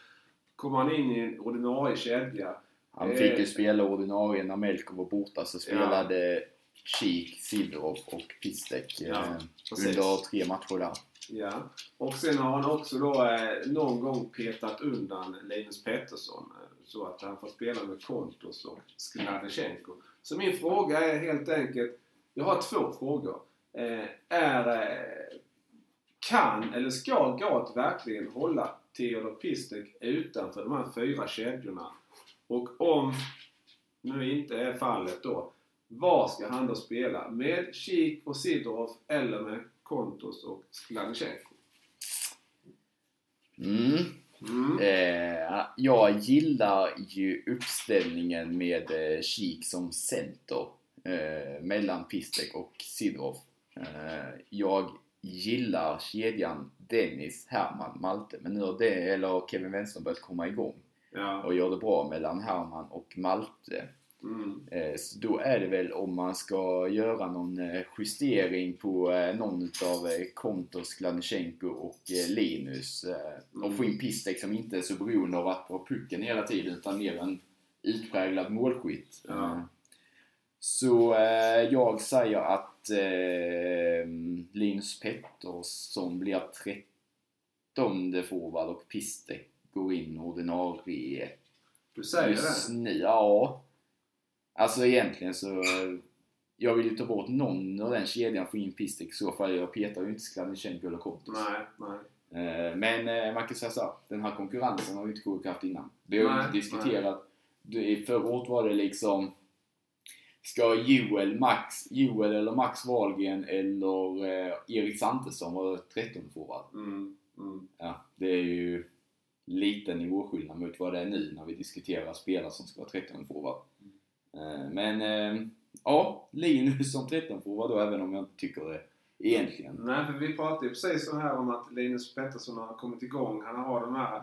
kommer han in i en ordinarie kedja. Han Eh, fick ju spela ordinarie när Melker var borta så spelade Kik, Sidorov och Pistek Ja, eh, under tre matcher där. Ja. Och sen har han också då eh, någon gång petat undan Linus Pettersson eh, så att han får spela med Kontos och Skladechenko. Så min fråga är helt enkelt, jag har två frågor. Eh, är, eh, kan eller ska Gat verkligen hålla Theodor Pistek utanför de här fyra kedjorna? Och om nu inte är fallet då, var ska han då spela? Med Kik och Sidorov eller med Kontos och Skladechenko? Mm. Mm. Eh, jag gillar ju uppställningen med eh, Kik som center eh, mellan Pistek och Sidorov. Eh, jag gillar kedjan Dennis, Herman, Malte. Men nu har det, eller Kevin Wenström börjat komma igång Ja. och gör det bra mellan Herman och Malte. Mm. Eh, Så då är det väl om man ska göra någon eh, justering på eh, någon utav Kontos, Gladchenko och Linus. Och få in Pistek som inte är så beroende av att vara pucken hela tiden utan mer en utpräglad målskytt. Eh, Så jag säger att Linus Pettersson blir 13 forward och Pistek går in ordinarie Du säger Just det? nu, ja. Alltså egentligen så... Jag vill ju ta bort någon av den kedjan för in Pistek i så fall. Jag petar ju inte Skladnysjenko eller Kontos. Nej, nej. Eh, Men eh, man kan säga så här, den här konkurrensen har ju inte KK haft innan. Vi har ju inte diskuterat. Det- Förra året var det liksom... Ska Joel, Max, Joel eller Max Wahlgren eller eh, Erik Santesson vara 13 forward? Mm. Mm. Ja, det är ju liten nivåskillnad mot vad det är nu när vi diskuterar spelare som ska vara 13 forward. Eh, Men eh, ja, Linus som 13 forward då, även om jag inte tycker det egentligen. Nej, för vi pratade ju precis så här om att Linus Pettersson har kommit igång. Han har de här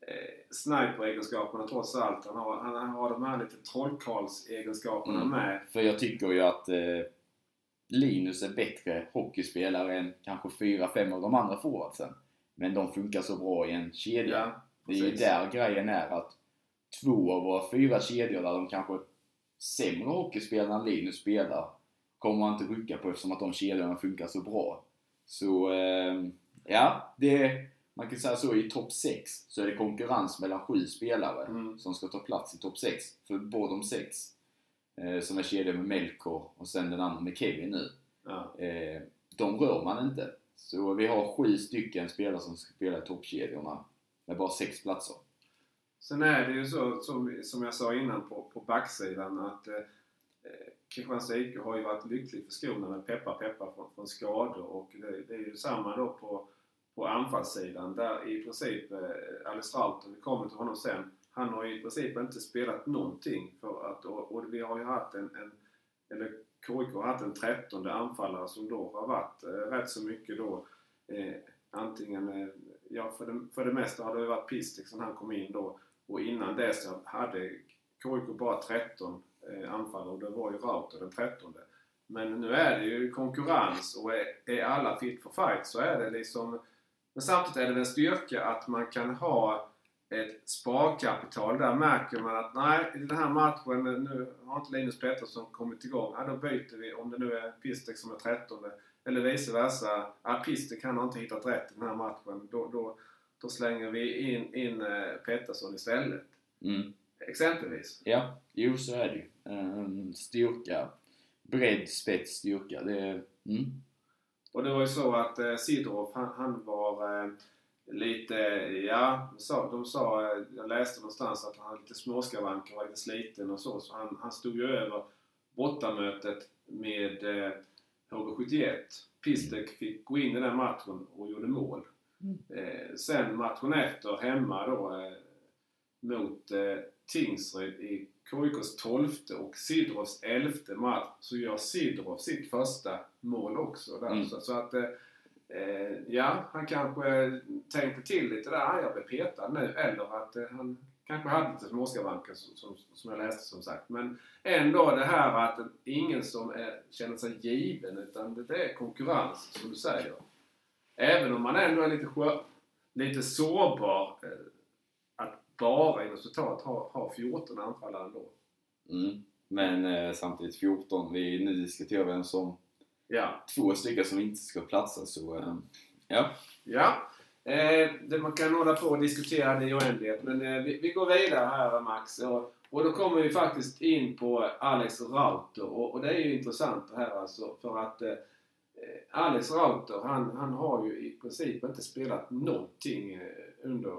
eh, sniper-egenskaperna trots allt. Han har, han har de här lite trollkarls-egenskaperna Mm. med. För jag tycker ju att eh, Linus är bättre hockeyspelare än kanske 4-5 av de andra forwardsen. Men de funkar så bra i en kedja. Ja, Det är ju där grejen är att två av våra fyra kedjor där de kanske sämre hockeyspelare än Linus spelar kommer man inte rucka på eftersom att de kedjorna funkar så bra. Så eh, ja, det, man kan säga så i topp 6 så är det konkurrens mellan sju spelare Mm. som ska ta plats i topp 6. För båda de sex eh, som är kedjor med Melkor och sen den andra med Kevin nu. Ja. Eh, de rör man inte. Så vi har sju stycken spelare som ska spela i toppkedjorna med bara sex platser. Sen är det ju så, som, som jag sa innan på, på backsidan, att eh, eh Kristianstad IK har ju varit lyckligt förskonade med peppar peppar från, från skador. Och det, det är ju samma då på, på anfallssidan. Där i princip eh, Alice Rauter, vi kommer till honom sen, han har ju i princip inte spelat någonting för att, och, och vi har ju haft en, en eller KIK har haft en trettonde anfallare som då har varit eh, rätt så mycket då eh, antingen, eh, ja för det, för det mesta har det varit Pistek som han kom in då och innan det så hade KIK bara 13 eh, anfallare och det var ju Rauter den 13. Men nu är det ju konkurrens och är, är alla fit for fight så är det liksom... Men samtidigt är det en styrka att man kan ha ett sparkapital. Där märker man att nej, i den här matchen nu har inte Linus Pettersson kommit igång. Ja, då byter vi om det nu är Pistek som är 13 eller vice versa. Ja, Pistek han har inte hittat rätt i den här matchen. Då, då, då slänger vi in, in eh, Pettersson istället. Mm. Exempelvis. Ja, jo så är det ju. Ehm, styrka, bredd, spets, styrka. Det mm. Och det var ju så att eh, Sidorov han, han var eh, lite, ja, de sa, de sa, eh, jag läste någonstans att han hade lite småskavanker, var lite sliten och så. Så han, han stod ju över bortamötet med eh, HV71. Pistek fick gå in i den matchen och gjorde mål. Mm. Eh, sen matchen efter hemma då eh, mot eh, Tingsryd i KIKs 12 och Sidrovs 11 match så gör Sidrov sitt första mål också. Där. Mm. Så, så att, eh, ja, han kanske tänkte till lite där. "Ah, Jag blev petad nu. Eller att eh, han kanske hade lite småskavanker som, som, som jag läste som sagt. Men ändå det här att ingen som är, känner sig given utan det är konkurrens som du säger. Även om man ändå är lite, sjö, lite sårbar eh, att bara inom citat ha, ha 14 anfallare ändå. Mm. Men eh, samtidigt 14, vi, nu diskuterar vi en som Ja. två stycken som inte ska platsa så eh, ja. Ja. Eh, det man kan hålla på och diskutera det i oändlighet men eh, vi, vi går vidare här Max. Och, och då kommer vi faktiskt in på Alex Rauter och, och det är ju intressant det här alltså för att eh, Alex Rauter han, han har ju i princip inte spelat någonting eh, under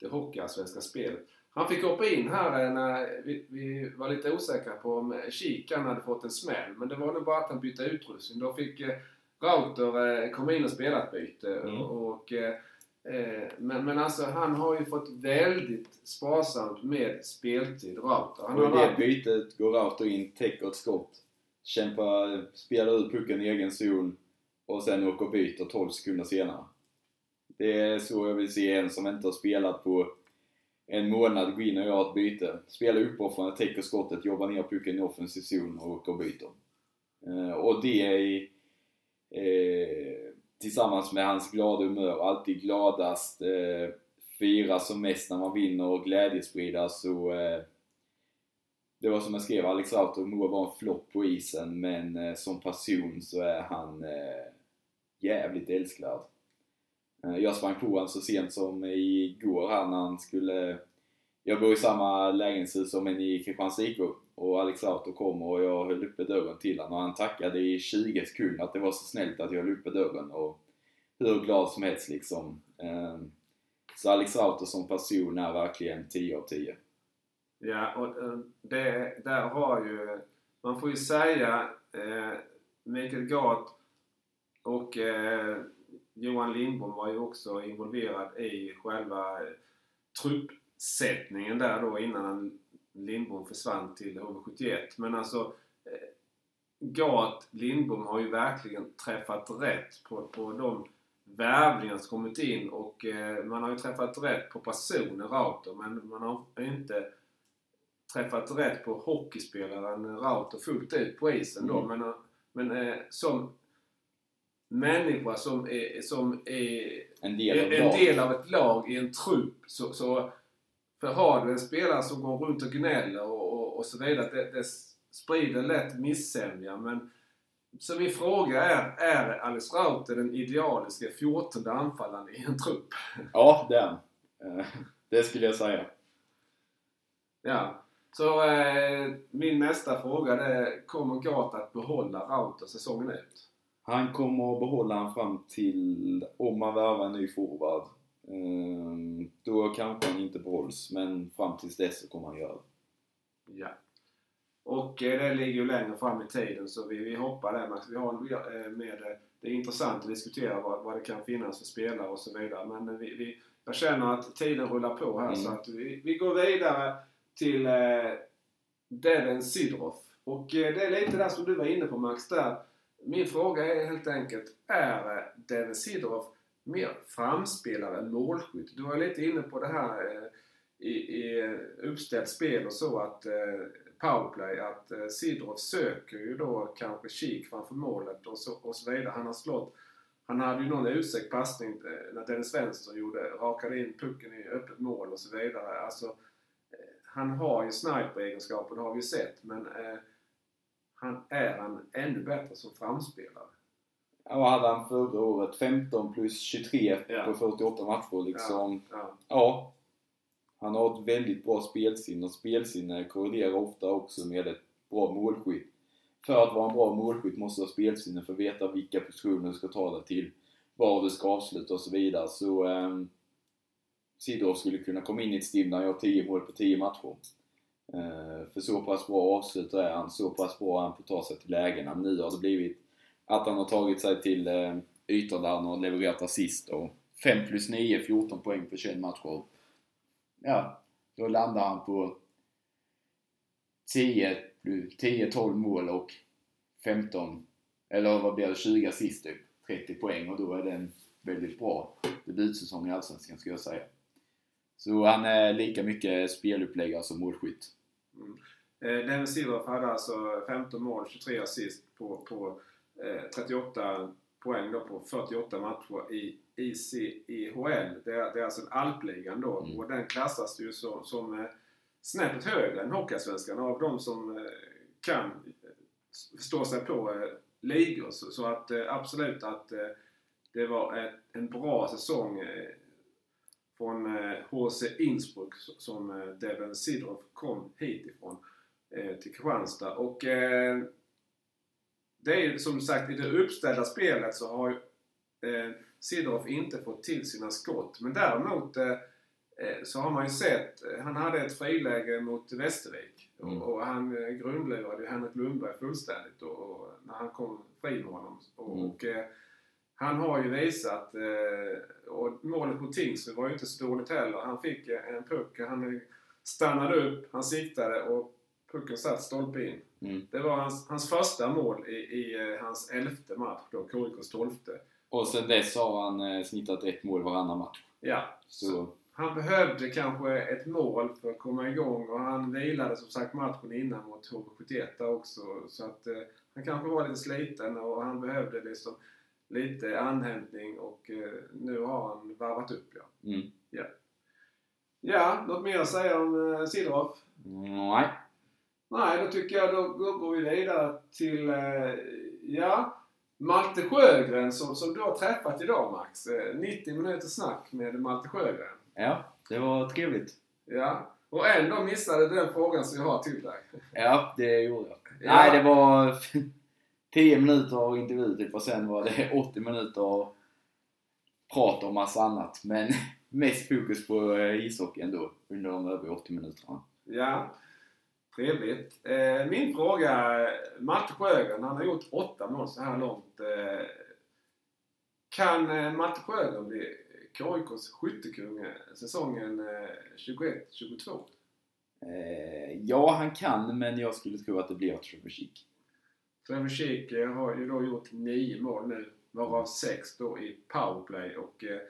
det hockeyallsvenska spelet. Han fick hoppa in här eh, när vi, vi var lite osäkra på om Kikan hade fått en smäll men det var nog bara att han bytte utrustning. Då fick eh, Rauter eh, komma in och spela ett byte. Mm. Och, eh, eh, men, men alltså han har ju fått väldigt sparsamt med speltid, Rauter. Han Och i det varit, bytet går Rauter in, täcker ett skott, Kämpa, spela ut pucken i egen zon och sen åka och byta 12 sekunder senare. Det är så jag vill se en som inte har spelat på en månad gå in och göra ett byte. Spela uppoffrande, täcker skottet, jobbar ner pucken i offensiv zon och åker och byter. Eh, och det är eh, tillsammans med hans glada humör, alltid gladast, eh, fira som mest när man vinner och glädjespridas så eh, det var som jag skrev, Alex Rauter Moa var en flopp på isen men eh, som person så är han eh, jävligt älskvärd. Eh, jag sprang på honom så sent som igår här när han skulle... Jag bor i samma lägenhetshus som en i Kristianstad IK och Alex Rauter kom och jag höll uppe dörren till honom och han tackade i 20 sekunder att det var så snällt att jag höll uppe dörren och hur glad som helst liksom. Eh, Så Alex Rauter som person är verkligen 10 av 10. Ja, och eh, det, där har ju... Man får ju säga eh, Mikael Gart och eh, Johan Lindbom var ju också involverad i själva truppsättningen där då innan Lindbom försvann till HV71. Men alltså eh, Gart, Lindbom har ju verkligen träffat rätt på, på de värvningar som kommit in och eh, man har ju träffat rätt på personer, Rauter, men man har inte träffat rätt på hockeyspelaren Rauter fullt ut på isen då. Mm. Men, men eh, som människa som är, som är En del av en, del av ett lag i en trupp så, så för har du en spelare som går runt och gnäller och, och, och så vidare, det, det sprider lätt missämja. Men så min fråga är, är Alice Rauter den idealiska 14 anfallaren i en trupp? Ja, den. Eh, Det skulle jag säga. Ja. Så eh, min nästa fråga är, kommer Gart att behålla Rauter säsongen ut? Han kommer att behålla han fram till, om man värvar en ny forward. Eh, Då kanske han inte behålls, men fram tills dess så kommer han göra. Ja. Och eh, det ligger ju längre fram i tiden så vi, vi hoppar där Max. Vi har eh, med det. Det är intressant att diskutera vad, vad det kan finnas för spelare och så vidare. Men eh, vi, vi, jag känner att tiden rullar på här Mm. så att vi, vi går vidare till eh, Devin Sidroff. Och eh, det är lite där som du var inne på Max där. Min fråga är helt enkelt, är eh, Devin Sidroff mer framspelare än målskytt? Du var lite inne på det här eh, i, i eh, uppställt spel och så att eh, powerplay att eh, Sidorov söker ju då kanske kik framför målet och så, och så vidare. Han har slått han hade ju någon utsträckt passning eh, när Dennis Svensson gjorde, rakade in pucken i öppet mål och så vidare. Alltså, han har ju sniper-egenskaper, det har vi ju sett, men eh, han är han ännu bättre som framspelare. Ja, vad hade han förra året? 15 plus 23 Ja. på 48 matcher liksom. Ja. Ja. Han har ett väldigt bra spelsinne och spelsinne korrelerar ofta också med ett bra målskytt. För att vara en bra målskytt måste du ha spelsinne för att veta vilka positioner du ska ta dig till, var du ska avsluta och så vidare. Så um, Sidorov skulle kunna komma in i ett stim där han gör 10 mål på 10 matcher. Eh, för så pass bra avslutare är han, så pass bra han får ta sig till lägena. Men nu har det blivit att han har tagit sig till eh, ytor där han har levererat assist och 5 plus 9, 14 poäng på 21 matcher. Ja, då landar han på 10, 10-12 mål och 15, eller vad blir det, 20 assist typ. 30 poäng och då är det en väldigt bra debutsäsong i Allsvenskan ska jag säga. Så han är lika mycket speluppläggare som målskytt. Mm. Eh, Denver Silver hade alltså 15 mål, 23 assist på, på eh, 38 poäng då på 48 matcher i ICIHL. Det är, det är alltså en alpligan då Mm. och den klassas ju som, som eh, snäppet högre än Hockeyallsvenskan av de som eh, kan eh, förstå sig på eh, ligor. Så, så att eh, absolut att det var ett, en bra säsong från eh, HC Innsbruck s- som eh, Devon Sidorov kom hit ifrån eh, till Kristianstad. Och eh, det är ju som sagt i det uppställda spelet så har eh, Sidorov inte fått till sina skott. Men däremot eh, eh, så har man ju sett, eh, han hade ett friläge mot Västervik Mm. och, han eh, grundlurade ju Henrik Lundberg fullständigt och, och när han kom fri med honom. Och, Mm. och eh, han har ju visat, eh, och målet mot Tingsryd var ju inte så dåligt heller. Han fick eh, en puck, han stannade upp, han siktade och pucken satt stolpe in. Mm. Det var hans, hans första mål i, i eh, hans elfte match då, KIKs tolfte. Och sen dess har han snittat ett mål varannan match. Ja, Så han behövde kanske ett mål för att komma igång och han vilade som sagt matchen innan mot HV71 där också. Så att eh, han kanske var lite sliten och han behövde liksom lite anhämtning och eh, nu har han varvat upp ja. mm. Ja, något mer att säga om eh, Sidorov? Nej. Nej, då tycker jag då, då går vi vidare till, eh, ja, Malte Sjögren som, som du har träffat idag Max. Eh, 90 minuters snack med Malte Sjögren. Ja, det var trevligt. Ja, och ändå missade du den frågan som jag har till dig. Ja, det gjorde jag. Ja. Nej, det var 10 minuter av intervju typ och sen var det 80 minuter av prat om massa annat. Men mest fokus på eh, ishockey ändå under de övriga 80 minuterna. Ja, trevligt. Eh, min fråga, Malte Sjögren, han har gjort åtta mål så här långt. Eh, kan Malte Sjögren bli KIKs skyttekung säsongen eh, 21-22? Eh, ja, han kan, men jag skulle tro att det blir Trevor Sheek. Trevor Sheek har ju då gjort nio mål nu, varav sex då i powerplay. Och eh,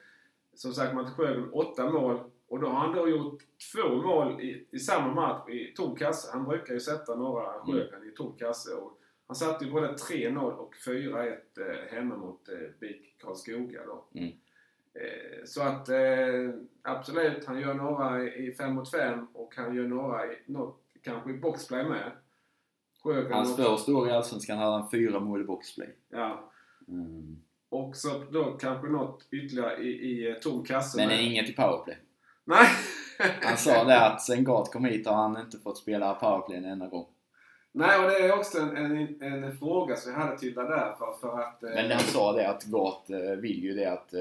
som sagt, Malte Sjögren åtta mål. Och då har han då gjort två mål i, i samma match i tom kasse. Han brukar ju sätta några Sjögren i tom kasse. Och han satte ju både 3-0 och 4-1 eh, hemma mot eh, BIK Karlskoga då. Mm. Eh, så att eh, absolut, han gör några i 5 mot 5 och han gör några i, något, kanske i boxplay med. Sjögren Hans också. första år i Allsvenskan hade han fyra mål i boxplay. Ja. Mm. Och så då kanske något ytterligare i, i eh, tom kasse Men med. inget i powerplay. Nej! Han sa det att sen Gart kom hit har han inte fått spela powerplay en enda gång. Nej, och det är också en, en, en fråga som jag hade till dig där för, för att... eh, Men han sa det att Gart eh, vill ju det att eh,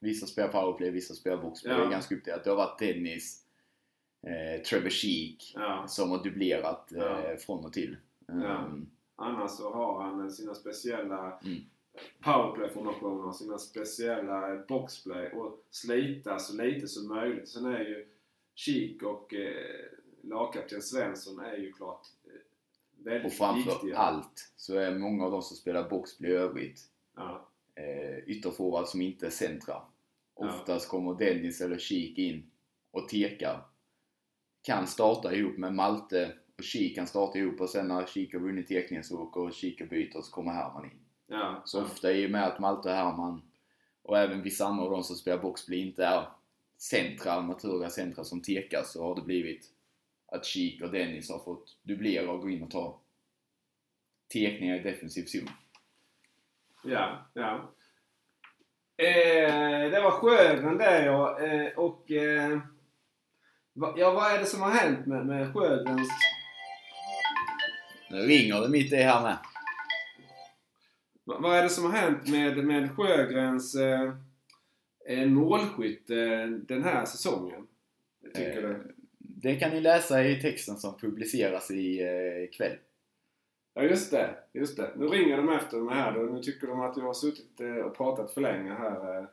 vissa spelar powerplay, vissa spelar boxplay. Ja. Det är ganska uppdelat. Det har varit Dennis, eh, Trevor Sheek Ja, som har dubblerat eh, Ja. från och till. Ja. Um, annars så har han sina speciella Mm. powerplay-formationer, sina speciella boxplay och slita så lite som möjligt. Sen är ju Kik och eh, lagkapten Svensson är ju klart eh, väldigt och framför viktiga. allt så är många av de som spelar boxplay i övrigt Ja, eh, ytterforward som inte är centra. Ja. Oftast kommer Dennis eller Sheek in och tekar. Kan starta ihop med Malte och Sheek kan starta ihop och sen när Sheek har vunnit tekningen så åker Sheek och byter och så kommer Herman in. ja, Så ofta i och med att Malte och Herman och även vissa andra av de som spelar boxplay inte är centra, naturliga centra som tekar så har det blivit att Sheek och Dennis har fått dubblera och gå in och ta tekningar i defensiv zon. ja. ja. Eh, det var Sjögren där ja. Eh, och eh, ja, vad är det som har hänt med, med Sjögrens... Nu ringer det mitt i här med. Va, vad är det som har hänt med, med Sjögrens eh, eh, målskytt eh, den här säsongen? Tycker Eh, du? Det kan ni läsa i texten som publiceras i eh, kväll. Ja just det, just det. Nu ringer de efter mig här då. Nu tycker de att jag har suttit eh, och pratat för länge här eh,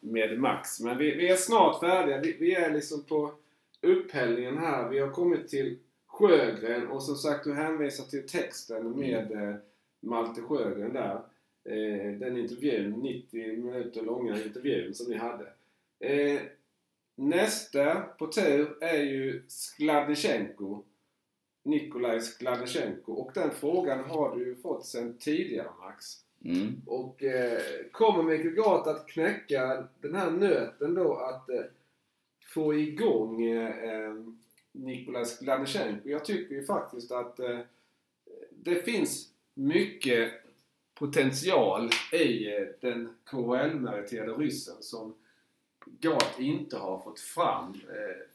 med Max. Men vi, vi är snart färdiga. Vi, vi är liksom på upphällningen här. Vi har kommit till Sjögren och som sagt du hänvisar till texten med eh, Malte Sjögren där. Eh, den intervjun, 90 minuter långa intervjun som ni hade. Eh, Nästa på tur är ju Skladnysjenko. Nikolaj Skladnysjenko. Och den frågan har du ju fått sedan tidigare Max. Mm. Och eh, kommer Mikael Gart att knäcka den här nöten då att eh, få igång eh, eh, Nikolaj Jag tycker ju faktiskt att eh, det finns mycket potential i eh, den KHL-meriterade ryssen som Gart inte har fått fram. Eh,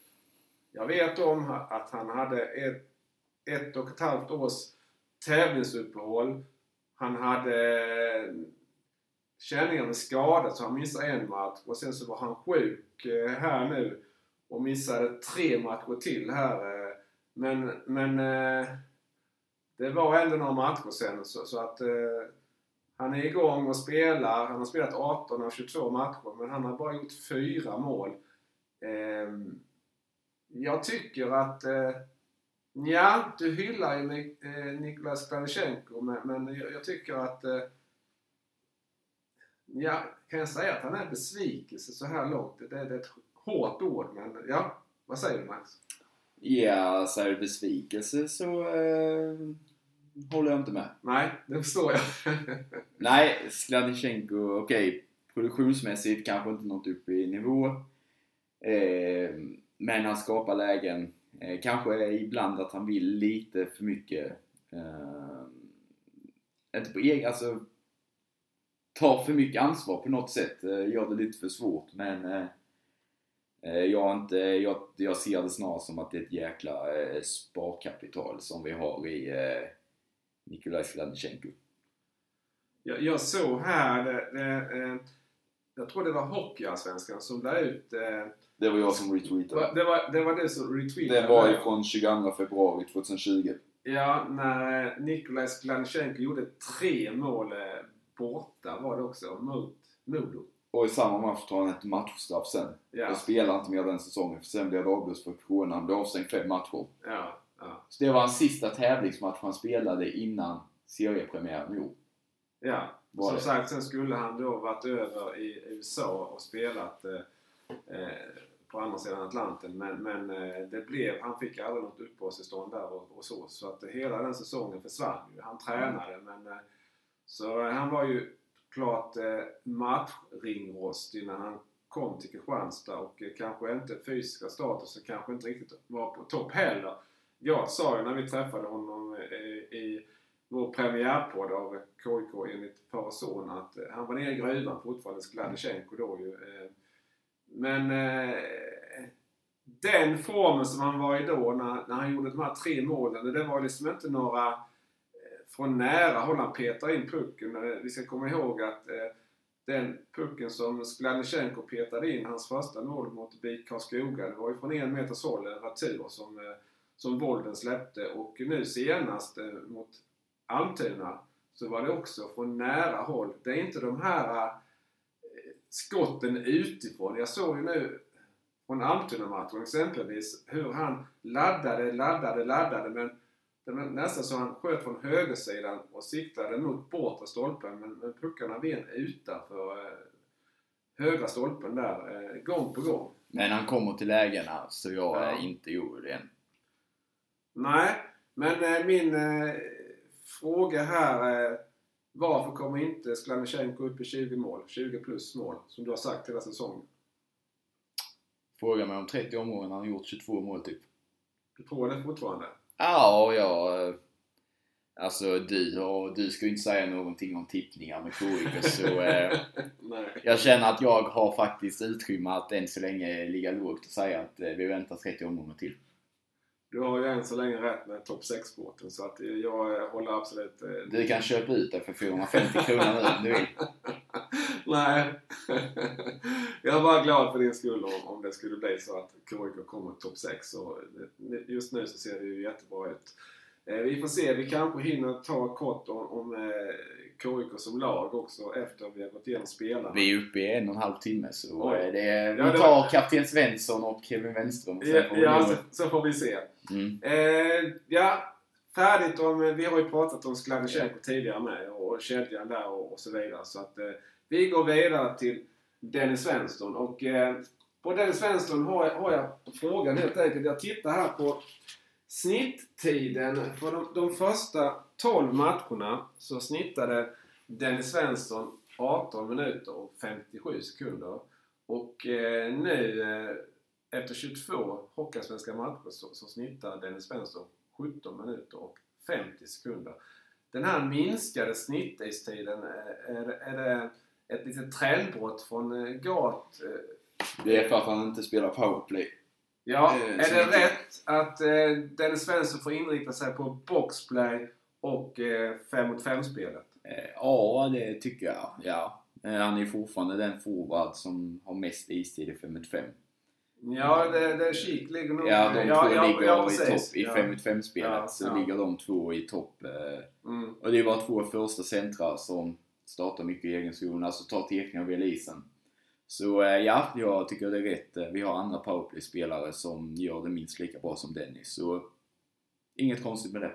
jag vet om att han hade ett, ett och ett halvt års tävlingsuppehåll. Han hade eh, känningen känningar med skada så han missade en match och sen så var han sjuk eh, här nu och missade tre matcher till här. Eh. Men, men det var ändå några matcher sen så, så att han är igång och spelar. Han har spelat 18 av 22 matcher men han har bara gjort fyra mål. Ehm, jag tycker att... Ja, du hyllar ju Nik- eh, Skladnysjenko men, men jag, jag tycker att... Eh, ja, kan jag säga att han är besvikelse så här långt? Det, det är ett hårt ord men ja, vad säger du Max? Ja, så är det besvikelse så eh, håller jag inte med. Nej, det förstår jag. Nej, Skladnysjenko, okej. Produktionsmässigt kanske inte nått upp i nivå. Eh, men han skapar lägen. Eh, kanske ibland att han vill lite för mycket. Eh, inte på egen, alltså tar för mycket ansvar på något sätt. Eh, gör det lite för svårt men eh, eh jag, inte, jag, jag ser det snarare som att det är ett jäkla eh, sparkapital som vi har i eh, Nikolaj Skladnysjenko. Jag, jag såg här, eh, eh jag tror det var Hockeyallsvenskan som la ut, eh, Det var jag som retweetade. var, det, var, det var du som retweetade Det var ju från 22 februari 2020. Ja, när eh, Nikolaj Skladnysjenko gjorde tre mål eh, borta var det också, mot Modo. Och i samma match tar han ett matchstraff sen. Ja, Jag spelar inte mer den säsongen för sen blev det avblåst för corona. Han blev avstängd fem matcher. ja, ja. Så det var hans sista tävlingsmatch han spelade innan seriepremiären i år. ja. Var Som det? sagt, sen skulle han då varit över i USA och spelat eh, eh, på andra sidan Atlanten. Men, men eh, det blev, han fick aldrig något uppehållstillstånd där och, och så. Så att hela den säsongen försvann ju. Han tränade men... Eh, så han var ju klart matchringrostig när han kom till Kristianstad och kanske inte fysiska statusen kanske inte riktigt var på topp heller. Jag sa ju när vi träffade honom eh, i vår premiärpodd av KIK enligt far och son att eh, han var nere i gruvan fortfarande, Skladysjenko då ju. eh. Men eh, den formen som han var i då när, när han gjorde de här tre målen, det var liksom inte några eh, från nära håll han petar in pucken. Eh, Vi ska komma ihåg att eh, den pucken som Skladysjenko petade in, hans första mål mot BIK Karlskoga, det var ju från en meters håll, en retur som, eh, som Bolden släppte. Och nu senast eh, mot Almtuna så var det också från nära håll. Det är inte de här eh, skotten utifrån. Jag såg ju nu från Almtuna-matchen exempelvis hur han laddade, laddade, laddade men det var nästan så han sköt från högersidan och siktade mot bortre stolpen men, men puckarna ven utanför eh, högra stolpen där eh, gång på gång. Men han kommer till lägena så jag Ja. är inte orolig än. Nej, men eh, min eh, fråga här eh, varför kommer inte Skladnysjenko upp i 20 mål? 20 plus mål som du har sagt hela säsongen. Fråga mig om 30 omgångar han har gjort 22 mål typ. Du tror det fortfarande? Ja, ja. eh, Alltså du, och du ska ju inte säga någonting om tippningar med KIK så eh, jag känner att jag har faktiskt utrymme att än så länge ligga lågt och säga att eh, vi väntar 30 omgångar till. Du har ju än så länge rätt med topp 6-båten så att jag håller absolut... eh, Du kan köpa ut det för 450 kronor nu om du vill. Nej. jag är bara glad för din skull om, om det skulle bli så att KIK kommer topp 6. Och just nu så ser det ju jättebra ut. Eh, vi får se. Vi kanske hinner ta kort om, om eh, KIK som lag också efter vi har gått igenom spelarna. Vi är uppe i en och en halv timme så Oj. eh, det är, vi Ja, det tar var- kapten Svensson och Kevin Wenström och Ja, vi ja så, så får vi se. mm. Eh, ja, färdigt om... Vi har ju pratat om Skladnysjenko tidigare med och, och kedjan där och, och så vidare. Så att eh, vi går vidare till Dennis Svensson och eh, på Dennis Svensson har jag, har jag frågan helt enkelt. Jag tittar här på snitttiden. För de, de första 12 matcherna så snittade Dennis Svensson 18 minuter och 57 sekunder. Och eh, nu eh, efter 22 Hockeyallsvenska matcher så, så snittar Dennis Svensson 17 minuter och 50 sekunder. Den här minskade snittistiden, eh, är, är det ett litet trendbrott från eh, Gat? eh, Det är för att han inte spelar powerplay. Ja, är det rätt att Dennis Svensson får inrikta sig på boxplay och 5 mot 5-spelet? Eh, Ja, det tycker jag. Ja. Eh, Han är fortfarande den forward som har mest istid i 5 mot 5. Ja, det, det Kik ligger nog... Ja, de två ligger i precis. topp i Ja. 5 mot 5 spelet. Ja, så ja. ligger de två i topp. eh, Mm. Och det var två första centrar som startar mycket i egen zon, alltså tar teckning av elisen. Så eh, ja, jag tycker det är rätt. Eh, Vi har andra powerplay-spelare som gör det minst lika bra som Dennis. Så inget konstigt med det.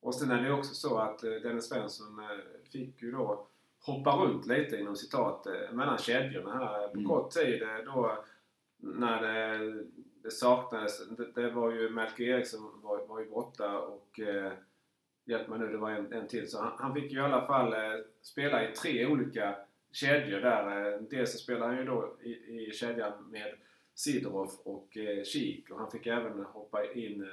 Och sen är det också så att eh, Dennis Svensson eh, fick ju då hoppa runt lite inom citat eh, mellan kedjorna här på Mm. kort tid. Då när det, det saknades. Det, det var ju Melker Eriksson var, var ju borta och eh, hjälp mig nu, det var en, en till. Så han, han fick ju i alla fall eh, spela i tre olika kedjor där. Eh, dels så spelade han ju då i, i kedjan med Sidorov och eh, Kik och han fick även hoppa in eh,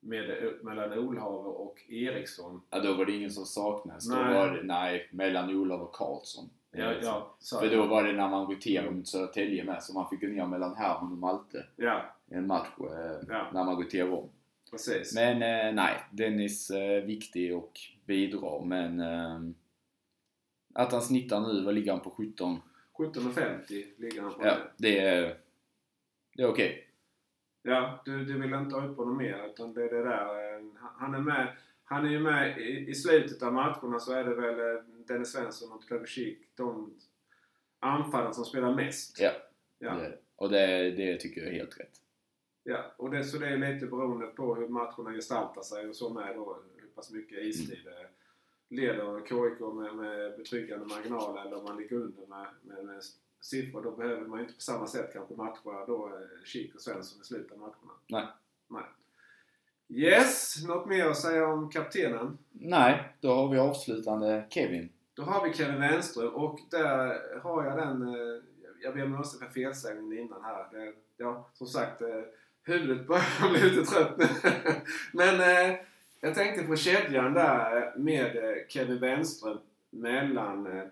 med, mellan Olhaver och Eriksson. Ja, då var det ingen som saknades. Då Nej. var det, nej, mellan Olof och Karlsson. Ja, ja, För då var det när man roterade mot Södertälje med, så man fick gå ner mellan Herman och Malte ja, en match eh, Ja. när man roterade om. precis. Men eh, nej, Dennis är viktig och bidrar, men eh, att han snittar nu, vad ligger han på? 17? 17.50 ligger han på Ja, det är, det är okej. Ja, du, du vill inte ha upp honom mer utan det är det där. eh, Han är med. Han är ju med i, i slutet av matcherna så är det väl eh, Dennis Svensson och Schick, de anfallen som spelar mest. Ja. Ja. Det, och det, det tycker jag är helt rätt. ja. Och det, så det är lite beroende på hur matcherna gestaltar sig och så med då hur pass mycket istid Mm. leder KIK med, med betryggande marginal eller om man ligger under med, med, med siffror. Då behöver man ju inte på samma sätt kanske matcha då eh, Schick och Svensson i slutet av matcherna. Nej. Nej. Yes, något mer att säga om kaptenen? Nej, då har vi avslutande Kevin. Då har vi Kevin Wenström och där har jag den... eh, Jag ber om ursäkt för felsägningen innan här. Ja, som sagt, eh, huvudet börjar bli lite trött nu. Men eh, jag tänkte på kedjan där eh, med eh, Kevin Wenström mellan eh,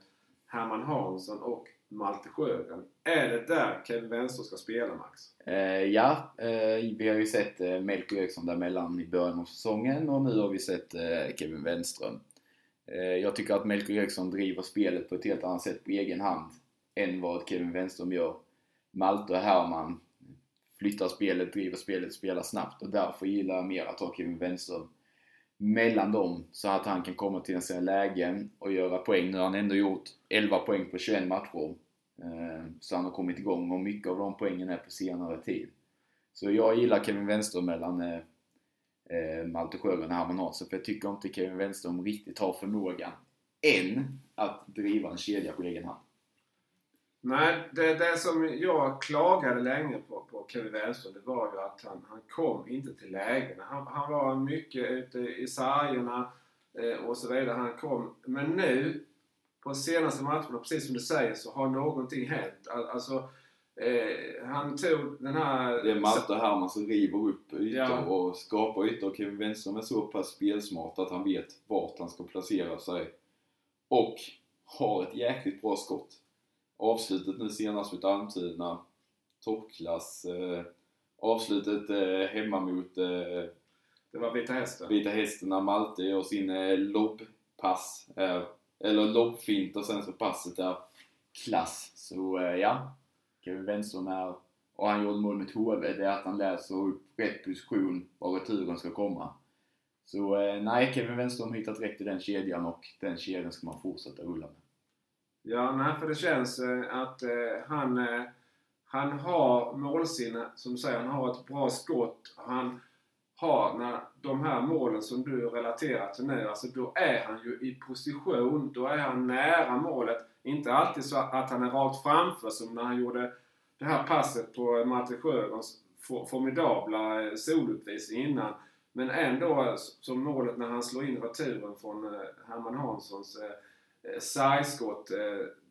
Herman Hansson och Malte Sjögren. Är det där Kevin Wenström ska spela, Max? Eh, ja, eh, vi har ju sett eh, Melker Eriksson däremellan i början av säsongen och nu har vi sett eh, Kevin Wenström. Eh, jag tycker att Melker Eriksson driver spelet på ett helt annat sätt på egen hand än vad Kevin Wenström gör. Malte och Herman flyttar spelet, driver spelet, spelar snabbt och därför gillar jag mer att ha Kevin Wenström mellan dem så att han kan komma till sina lägen och göra poäng. Nu har han ändå gjort 11 poäng på 21 matcher. Eh, så han har kommit igång och mycket av de poängen är på senare tid. Så jag gillar Kevin Wenström mellan eh, eh, Malte Sjögren och Herman Hansson för jag tycker inte Kevin Wenström riktigt har förmågan än att driva en kedja på egen hand. Nej, det, det som jag klagade länge på, på Kevin Wenström det var ju att han, han kom inte till lägena. Han, han var mycket ute i sargerna eh, och så vidare. Han kom, men nu på senaste matcherna, precis som du säger, så har någonting hänt. Al- Alltså, eh, han tog den här... Det är Malte och Herman som river upp ytor Ja. och skapar ytor. Kevin Wenström är så pass spelsmart att han vet vart han ska placera sig. Och har ett jäkligt bra skott. Avslutet nu senast mot Almtuna. Toppklass. Eh, avslutet eh, hemma mot eh, Det var Vita Hästen. Vita Hästen när Malte gör sin eh, lobbpass. Eh, eller lobbfint och sen så passet är klass. Så eh, ja, Kevin Wenström är, och han gjorde mål mot HV, det är att han läser upp rätt position var returen ska komma. Så eh, nej, Kevin Wenström har hittat rätt i den kedjan och den kedjan ska man fortsätta rulla med. Ja, nej, för det känns eh, att eh, han, eh, han har målsinne, som du säger, han har ett bra skott. Han har, när de här målen som du relaterar till nu, alltså då är han ju i position, då är han nära målet. Inte alltid så att han är rakt framför som när han gjorde det här passet på Matte Sjögrens formidabla eh, soluppvisning innan. Men ändå eh, som målet när han slår in returen från Herman Hanssons eh, sargskott.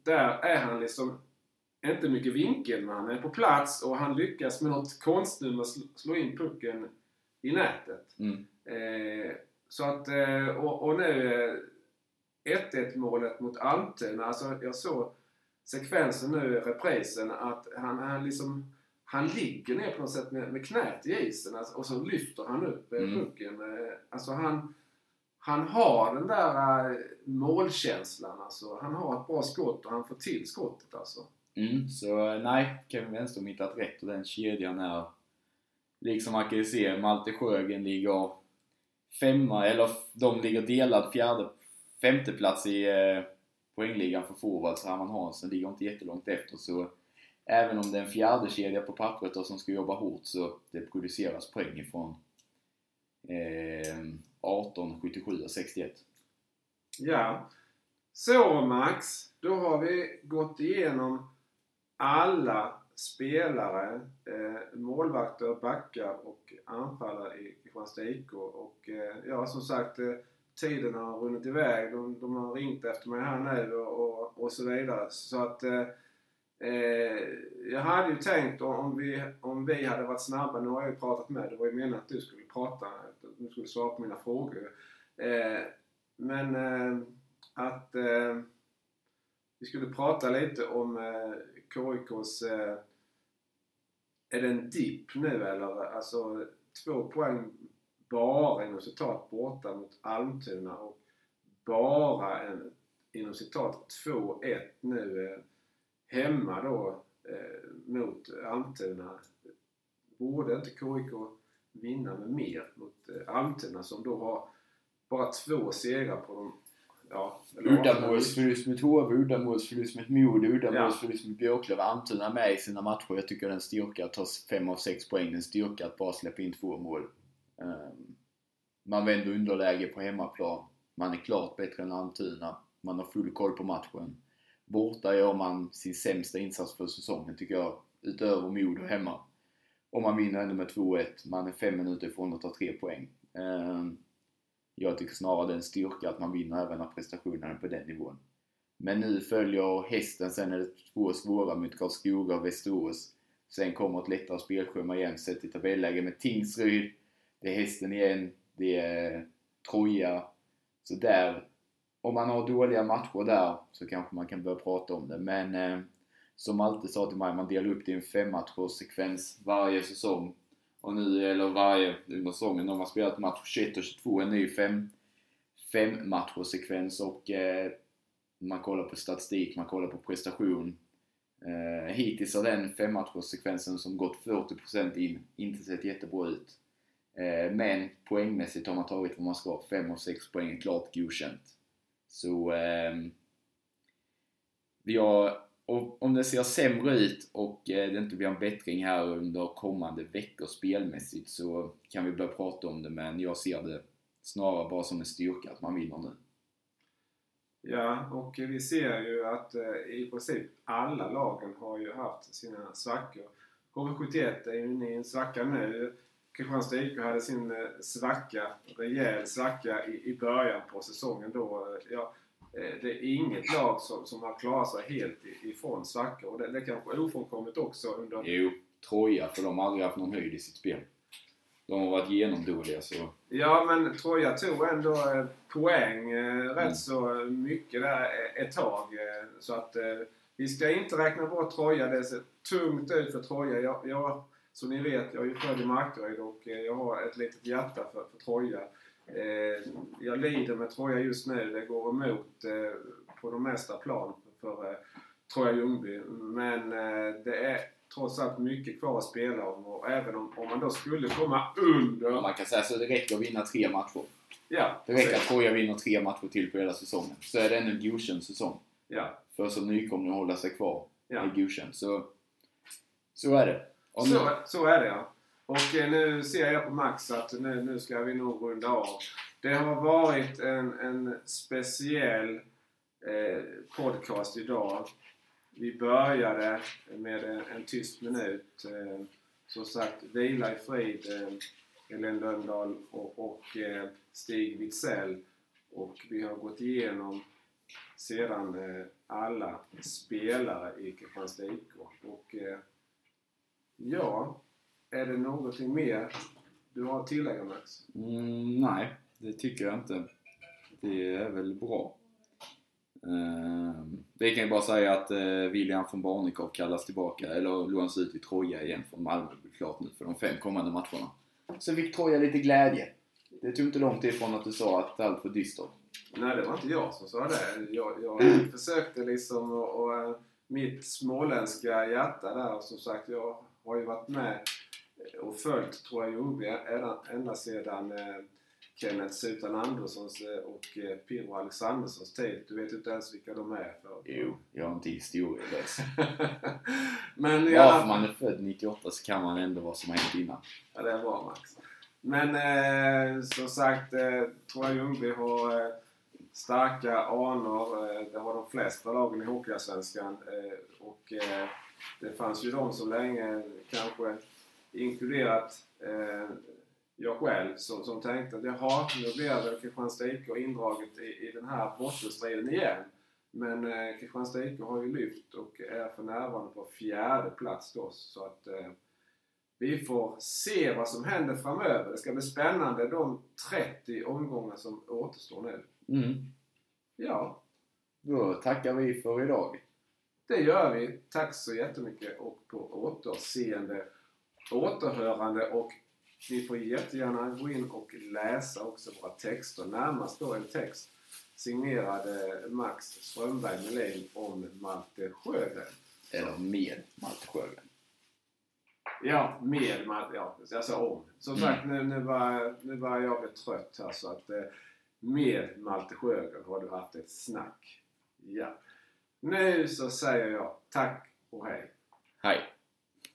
Där är han liksom inte mycket vinkel men han är på plats och han lyckas med något konstnummer slå in pucken i nätet. Mm. Eh, så att, och, och nu 1-1 målet mot Almtuna. Alltså jag såg sekvensen nu reprisen att han, han liksom han ligger ner på något sätt med, med knät i isen alltså, och så lyfter han upp eh, mm. pucken. Eh, alltså han, han har den där eh, målkänslan alltså. Han har ett bra skott och han får till skottet alltså. Mm, så eh, nej, Kevin Wenström hittat rätt och den kedjan är liksom man kan ju se Malte Sjögren ligger femma, eller de ligger delad fjärde, femte plats i eh, poängligan för forwards. Herman Hansen ligger inte jättelångt efter så även om det är en fjärde kedja på pappret och som ska jobba hårt så det produceras poäng ifrån eh, 18, 77 och 61. Ja. Så Max, då har vi gått igenom alla spelare, eh, målvakter, backar och anfallare i Kristianstad IK. Och eh, ja, som sagt, eh, tiden har runnit iväg. De, de, har ringt efter mig här nu och, och, och så vidare. Så att eh, eh, jag hade ju tänkt om vi, om vi hade varit snabba, nu har jag ju pratat med Det var ju meningen att du skulle prata, att du skulle svara på mina frågor. Eh, men eh, att eh, vi skulle prata lite om eh, KIKs... Eh, är det en dipp nu eller? Alltså två poäng bara inom citat borta mot Almtuna och bara en inom citat 2-1 nu eh, hemma då eh, mot Almtuna. Borde inte KIK vinna med mer mot eh, Almtuna som då har bara två segrar på de Ja, uddamålsförlust mot HV, uddamålsförlust mot Modo, uddamålsförlust ja. mot Björklöv. Almtuna med i sina matcher. Jag tycker det är en styrka att ta 5 av 6 poäng. En styrka att bara släppa in två mål. Um, man vänder underläge på hemmaplan. Man är klart bättre än Almtuna. Man har full koll på matchen. Borta gör man sin sämsta insats för säsongen tycker jag, utöver Modo hemma. Och man vinner ändå med 2-1. Man är fem minuter ifrån att ta tre poäng. Ehm, jag tycker snarare det är en styrka att man vinner även när prestationerna är på den nivån. Men nu följer hästen, sen är det två svåra mot Karlskoga och Västerås. Sen kommer ett lättare spelschema igen sett i tabelläge med Tingsryd. Det är hästen igen, det är Troja. Så där, om man har dåliga matcher där så kanske man kan börja prata om det. Men eh, som alltid sa till mig, man delar upp det i en femmatcherssekvens varje säsong. Och nu, eller varje under säsongen, om man spelat match 21 och 22, en ny fem, fem matchersekvens och eh, man kollar på statistik, man kollar på prestation. Eh, hittills har den femmatcherssekvensen som gått 40% in inte sett jättebra ut. Eh, men poängmässigt har man tagit vad man ska, 5 av 6 poäng, klart godkänt. Så eh, om det ser sämre ut och eh, det inte blir en bättring här under kommande veckor spelmässigt så kan vi börja prata om det men jag ser det snarare bara som en styrka att man vinner nu. Ja, och vi ser ju att eh, i princip alla lagen har ju haft sina svackor. HV71 är ju inne i en svacka nu. Kristianstad IK hade sin eh, svacka, rejäl svacka i, i början på säsongen då. Ja, Eh, det är inget lag som, som har klarat sig helt ifrån svackor. Och det, det är kanske ofrånkomligt också under... Jo, Troja, för de har aldrig haft någon höjd i sitt spel. De har varit genomdåliga så... Ja, men Troja tog ändå eh, poäng eh, rätt mm. så mycket där ett tag. Så att vi ska inte räkna bort Troja. Det ser tungt ut för Troja. Jag, jag, som ni vet, jag är ju född i Markaryd och jag har ett litet hjärta för, för Troja. Eh, jag lider med Troja just nu. Det går emot eh, på de mesta plan för eh, Troja Ljungby. Men det är trots allt mycket kvar att spela om och även om, om man då skulle komma under... Man kan säga så det räcker att vinna tre matcher. Ja, det räcker att Troja vinner tre matcher till på hela säsongen. Så är det en godkänd säsong. Ja. För som nykomling hålla sig kvar ja. är godkänd. Så, så är det. Så, så är det ja. Och eh, nu ser jag på Max att nu, nu ska vi nog runda av. Det har varit en, en speciell eh, podcast idag. vi började med en, en tyst minut. Eh, som sagt, vila i frid eh, Helene Lönndahl och, och eh, Stig Witzell. Och vi har gått igenom sedan eh, alla spelare i Kristianstad IK. Och eh, ja, är det någonting mer du har att tillägga Max? Mm, nej, det tycker jag inte. Det är väl bra. Uh, vi kan ju bara säga att uh, William von Barnekow kallas tillbaka, eller lånas ut i Troja igen från Malmö. Det blir klart nu för de fem kommande matcherna. Så fick Troja lite glädje. Det tog inte lång tid från att du sa att allt var dystert. Nej, det var inte jag som sa det. Jag, jag försökte liksom och, och eh, mitt småländska hjärta där, som sagt, jag har ju varit med och följt Troja Ljungby ända, sedan eh, Kenneth Sutan Anderssons eh, och eh, Pirro Alexanderssons tid. Du vet inte ens vilka de är. För. Jo, jag är inte historielös. Men Bara ja, för man är född 98 så kan man ändå vad som hänt innan. ja, det är bra Max. Men eh, som sagt, eh, Troja Ljungby har eh, starka anor. Eh, det har de flesta lagen i Hockeyallsvenskan. Eh, och eh, det fanns ju de som länge kanske inkluderat eh, jag själv som, som tänkte att jaha, nu blir väl Kristianstad IK indraget i, i den här bottenstriden igen. Men eh, Kristianstad IK har ju lyft och är för närvarande på fjärde plats då. Så att eh, vi får se vad som händer framöver. Det ska bli spännande de 30 omgångar som återstår nu. Mm. Ja, Då tackar vi för idag. Det gör vi. Tack så jättemycket och på återseende, återhörande och ni får jättegärna gå in och läsa också våra texter. Närmast då en text signerad eh, Max Strömberg Melin om Malte Sjögren. Eller med Malte Sjögren. Ja, med Malte, ja, jag sa om. Som Mm. sagt, nu, nu, var, nu var jag bli trött här så att eh, med Malte Sjögren har du haft ett snack. Ja. Nu så säger jag tack och hej. Hej!